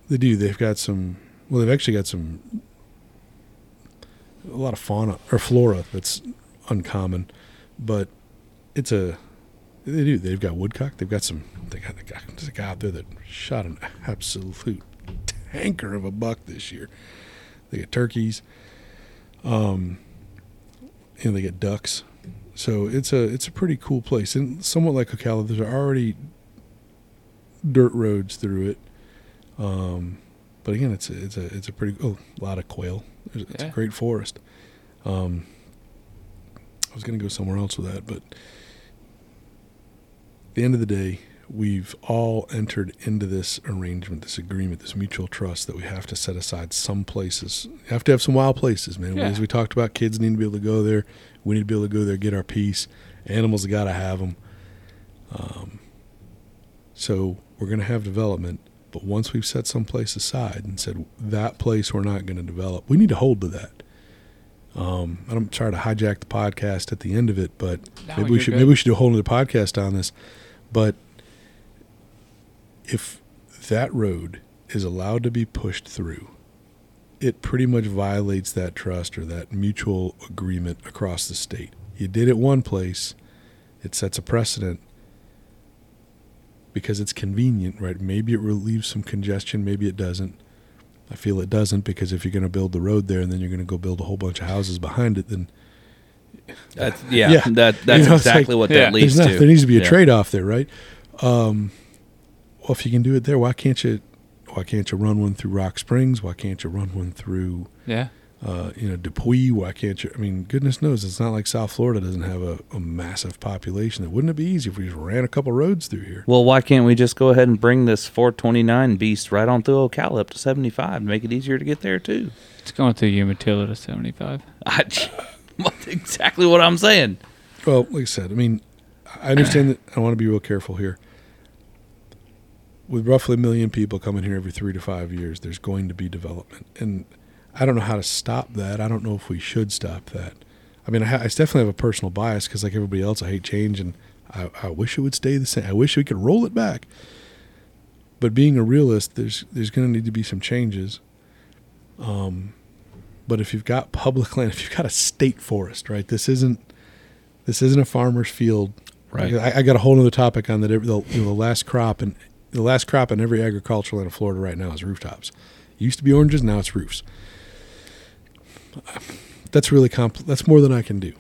they do. They've got some. Well, they've actually got some. A lot of fauna or flora that's uncommon, but it's a. They do. They've got woodcock. They've got some. They got, they got there's a guy out there that shot an absolute tanker of a buck this year. They get turkeys. Um. And they get ducks. So it's a it's a pretty cool place, and somewhat like Ocala, there's already dirt roads through it. Um, but again, it's a, it's a it's a pretty oh, a lot of quail. It's, it's a great forest. Um, I was going to go somewhere else with that, but at the end of the day, we've all entered into this arrangement, this agreement, this mutual trust that we have to set aside some places. You have to have some wild places, man. Yeah. As we talked about, kids need to be able to go there. We need to be able to go there, get our peace. Animals got to have them. Um, so we're going to have development, but once we've set some place aside and said that place we're not going to develop, we need to hold to that. Um, I don't try to hijack the podcast at the end of it, but No, maybe we should good. maybe we should do a whole other podcast on this. But if that road is allowed to be pushed through, it pretty much violates that trust or that mutual agreement across the state. You did it one place, it sets a precedent because it's convenient, right? Maybe it relieves some congestion, maybe it doesn't. I feel it doesn't because if you're going to build the road there and then you're going to go build a whole bunch of houses behind it, then That's, yeah, Yeah. that that's You know, exactly like- what Yeah. that leads not, to. there needs to be a Yeah. trade-off there, right? Um, well, if you can do it there, why can't you? Why can't you run one through Rock Springs? Why can't you run one through, yeah, uh, you know, DuPuis? Why can't you? I mean, goodness knows, it's not like South Florida doesn't have a, a massive population. It wouldn't it be easy if we just ran a couple roads through here? Well, why can't we just go ahead and bring this 429 beast right on through Ocala up to 75 and make it easier to get there too? it's going through Umatilla to seventy five. <laughs> I, exactly what I'm saying. Well, like I said, I mean, I understand that. I want to be real careful here. With roughly a million people coming here every three to five years, there's going to be development, and I don't know how to stop that. I don't know if we should stop that. I mean, I, ha- I definitely have a personal bias because, like everybody else, I hate change, and I, I wish it would stay the same. I wish we could roll it back. But being a realist, there's there's going to need to be some changes. Um, but if you've got public <laughs> land, if you've got a state forest, right? This isn't this isn't a farmer's field. Right. I, I got a whole other topic on that. The, the last crop and the last crop in every agricultural land of Florida right now is rooftops. It used to be oranges, now it's roofs. That's really compl- That's more than I can do.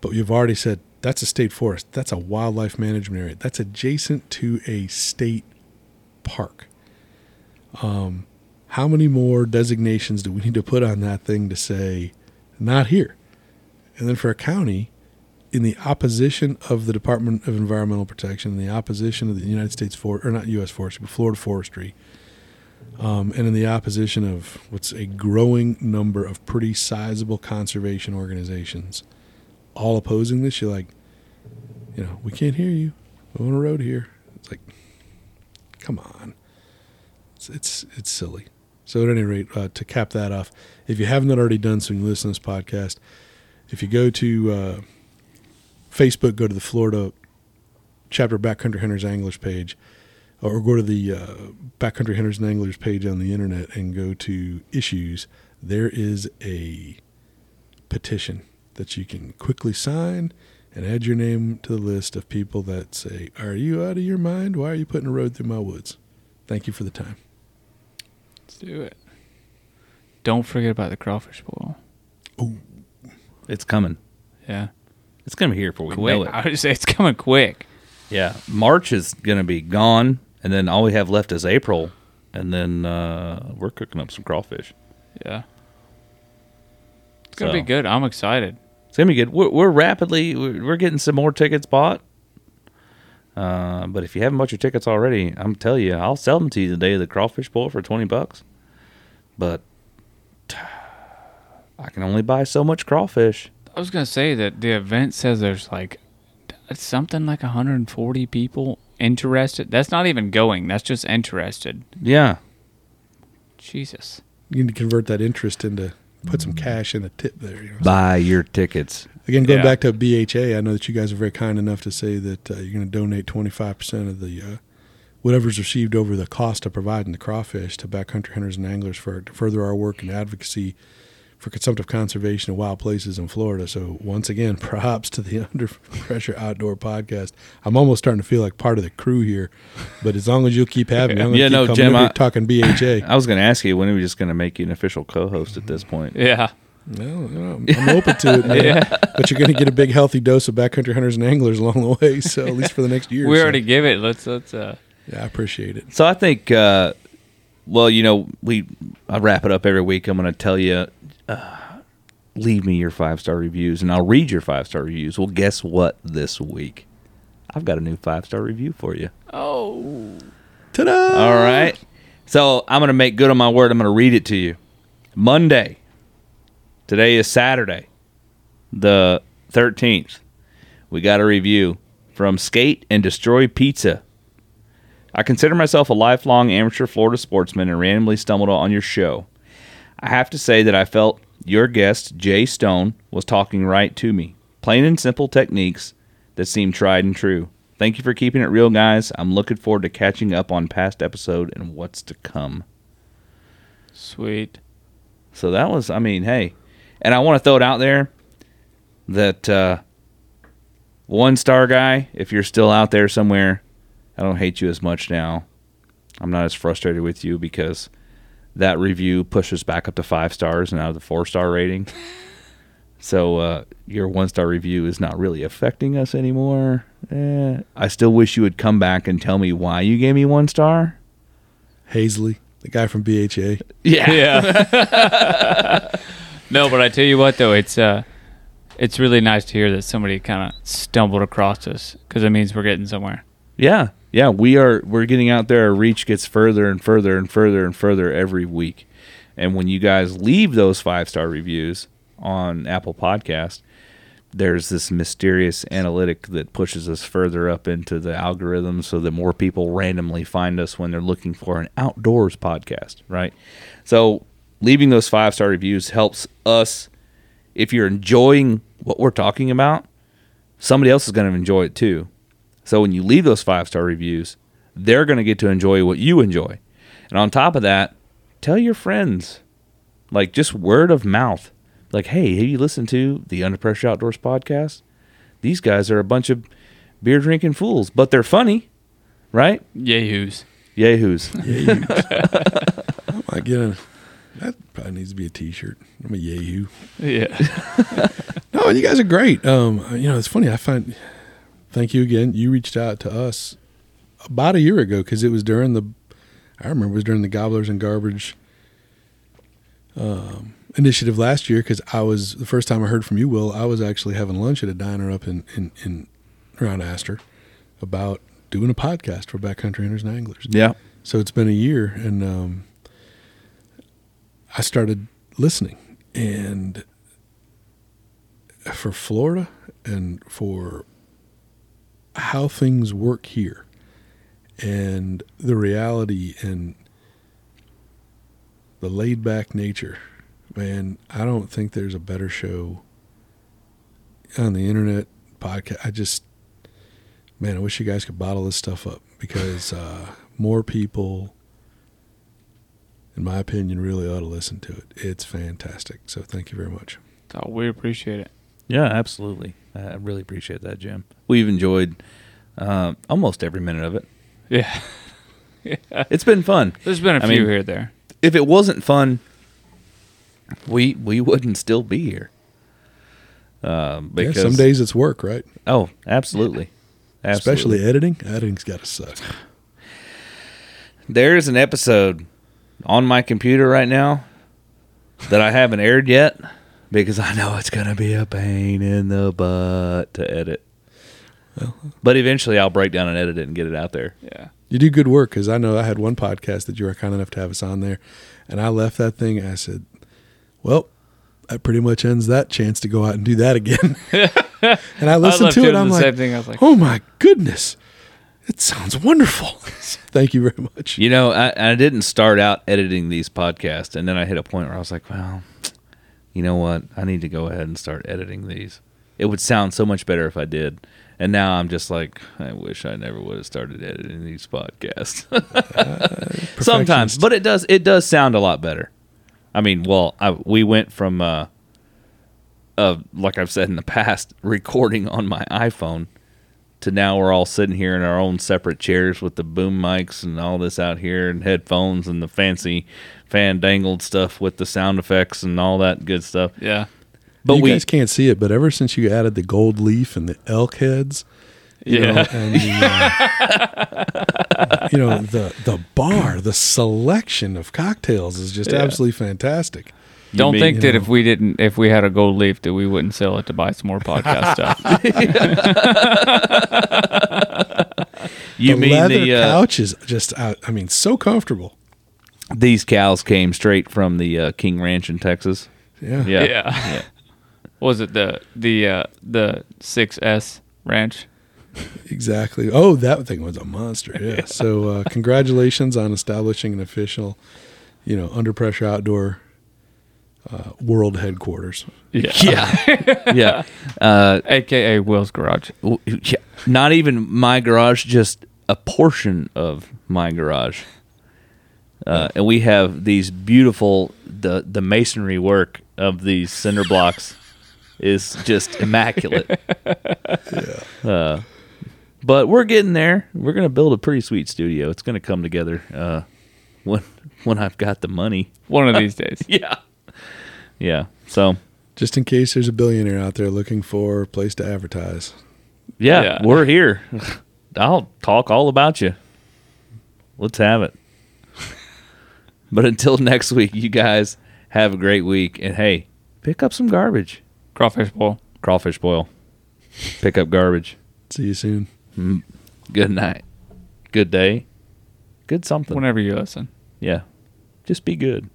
But you've already said that's a state forest. That's a wildlife management area. That's adjacent to a state park. Um, how many more designations do we need to put on that thing to say not here? And then for a county, in the opposition of the Department of Environmental Protection, in the opposition of the United States Forest, or not U.S. Forestry, but Florida Forestry, um, and in the opposition of what's a growing number of pretty sizable conservation organizations, all opposing this, you're like, you know, we can't hear you. We're on a road here. It's like, come on. It's it's, it's silly. So at any rate, uh, to cap that off, if you haven't already done so, you listen to this podcast. If you go to uh, Facebook, go to the Florida chapter Backcountry Hunters Anglers page, or go to the uh, Backcountry Hunters and Anglers page on the internet and go to issues. There is a petition that you can quickly sign and add your name to the list of people that say, "Are you out of your mind? Why are you putting a road through my woods?" Thank you for the time. Let's do it. Don't forget about the crawfish boil. It's coming. Yeah, It's going to be here before we quick. know I would say it's coming quick. Yeah. March is going to be gone, and then all we have left is April, and then uh, we're cooking up some crawfish. Yeah. It's gonna So- be good. I'm excited. It's gonna be good. We're, we're rapidly we're we're getting some more tickets bought. Uh, but if you haven't bought your tickets already, I'm telling you, I'll sell them to you the day of the crawfish bowl for twenty bucks. But <sighs> I can only buy so much crawfish. I was gonna say that the event says there's like something like 140 people interested. That's not even going. That's just interested. Yeah, Jesus. You need to convert that interest into put some cash in a tip there. You know? buy your tickets. Again, going Yeah. back to BHA, I know that you guys are very kind enough to say that uh, you're going to donate 25% of the uh, whatever's received over the cost of providing the crawfish to backcountry hunters and anglers for to further our work and advocacy for consumptive conservation of wild places in Florida. So once again, <laughs> props to the <laughs> Under Pressure Outdoor Podcast. I'm almost starting to feel like part of the crew here, but as long as you'll keep having me, I'm going to Yeah, keep no, coming Jim, over here I- talking BHA. <coughs> I was going to ask you when are we just going to make you an official co-host at this point? Yeah. No, you know, I'm open to it, man. <laughs> But you're going to get a big, healthy dose of backcountry hunters and anglers along the way. So at least for the next year. or We so. already give it. Let's let's uh Yeah, I appreciate it. So I think, uh, well, you know, we I wrap it up every week. I'm going to tell you, uh, leave me your five star reviews, and I'll read your five star reviews. Well, guess what? This week, I've got a new five star review for you. Oh. Ta-da! All right. So I'm going to make good on my word. I'm going to read it to you. Monday. Today is Saturday, the 13th. We got a review from Skate and Destroy Pizza. I consider myself a lifelong amateur Florida sportsman and randomly stumbled on your show. I have to say that I felt your guest, Jay Stone, was talking right to me. Plain and simple techniques that seem tried and true. Thank you for keeping it real, guys. I'm looking forward to catching up on past episode and what's to come. Sweet. So that was, I mean, hey, and I want to throw it out there that uh, one star guy, if you're still out there somewhere, I don't hate you as much now. I'm not as frustrated with you because that review pushes back up to five stars and out of the four star rating. <laughs> So uh, your one star review is not really affecting us anymore. Eh, I still wish you would come back and tell me why you gave me one star. Hazley, the guy from BHA. Yeah. Yeah. <laughs> no, but I tell you what though, it's uh it's really nice to hear that somebody kind of stumbled across us because it means we're getting somewhere. Yeah, yeah, we are. We're getting out there. Our reach gets further and further and further and further every week. And when you guys leave those five star reviews on Apple Podcast, there's this mysterious analytic that pushes us further up into the algorithm, so that more people randomly find us when they're looking for an outdoors podcast. Right. So leaving those five star reviews helps us. If you're enjoying what we're talking about, somebody else is going to enjoy it too. So when you leave those five star reviews, they're going to get to enjoy what you enjoy. And on top of that, tell your friends, like just word of mouth. Like, hey, have you listened to the Under Pressure Outdoors podcast? These guys are a bunch of beer drinking fools, but they're funny, right? Yahoos. Yahoos. <laughs> <laughs> I might get a. That probably needs to be a T-shirt. I'm a yahoo. Yeah. <laughs> No, you guys are great. Um, you know, it's funny. I find. Thank you again. You reached out to us about a year ago because it was during the. I remember it was during the Gobblers and Garbage um, initiative last year because I was the first time I heard from you, Will. I was actually having lunch at a diner up in in, in around Astor about doing a podcast for backcountry hunters and anglers. yeah. So it's been a year, and um, I started listening. And for Florida and for how things work here, and the reality and the laid back nature, man, I don't think there's a better show on the internet podcast. I just, man, I wish you guys could bottle this stuff up because uh, more people, in my opinion, really ought to listen to it. It's fantastic. So thank you very much. Oh, we appreciate it. Yeah, absolutely. I really appreciate that, Jim. We've enjoyed uh, almost every minute of it. Yeah. <laughs> It's been fun. There's been a I few mean- here there. if it wasn't fun, we we wouldn't still be here. Um, Yeah, because some days it's work, right? oh, absolutely, absolutely. Especially editing. Editing's got to suck. There's an episode on my computer right now that I haven't aired yet because I know it's going to be a pain in the butt to edit. But eventually I'll break down and edit it and get it out there. Yeah. You do good work because I know I had one podcast that you were kind enough to have us on there, and I left that thing. And I said, "Well, that pretty much ends that chance to go out and do that again." <laughs> and I listened left to it. doing I'm like, same thing. I was like- "Oh my goodness, it sounds wonderful." <laughs> Thank you very much. You know, I, I didn't start out editing these podcasts, and then I hit a point where I was like, well, you know what? I need to go ahead and start editing these. It would sound so much better if I did. And now I'm just like, I wish I never would have started editing these podcasts. <laughs> Sometimes, but it does it does sound a lot better. I mean, well, I, we went from uh, uh, like I've said in the past, recording on my iPhone to now we're all sitting here in our own separate chairs with the boom mics and all this out here and headphones and the fancy fan dangled stuff with the sound effects and all that good stuff. Yeah. But you we guys can't see it, but ever since you added the gold leaf and the elk heads, you know, Yeah. and the, uh, you know the the bar, the selection of cocktails is just Yeah. absolutely fantastic. You Don't mean- think that know. if we didn't, if we had a gold leaf, that we wouldn't sell it to buy some more podcast <laughs> stuff. <laughs> you the mean leather the uh, couch is just, uh, I mean, so comfortable. these cows came straight from the uh, King Ranch in Texas. Yeah. Yeah. yeah. Was it the the uh, the six S ranch? Exactly. Oh, that thing was a monster. Yeah. <laughs> So, uh, congratulations on establishing an official, you know, under pressure outdoor uh, world headquarters. Yeah. <laughs> Yeah. <laughs> yeah. Uh, AKA Will's Garage. w- yeah. Not even my garage, just a portion of my garage. Uh, and we have these beautiful the the masonry work of these cinder blocks is just immaculate. <laughs> Uh, but we're getting there. We're gonna build a pretty sweet studio. It's gonna come together uh, when when I've got the money. One of <laughs> these days. Yeah, yeah. So Just in case there's a billionaire out there looking for a place to advertise. yeah, Yeah. we're here. <laughs> I'll talk all about you. Let's have it. But until next week, you guys have a great week. And hey, pick up some garbage. Crawfish bowl. Crawfish boil. Pick up garbage. See you soon. Mm-hmm. Good night. Good day. Good something. Whenever you listen. Yeah. Just be good.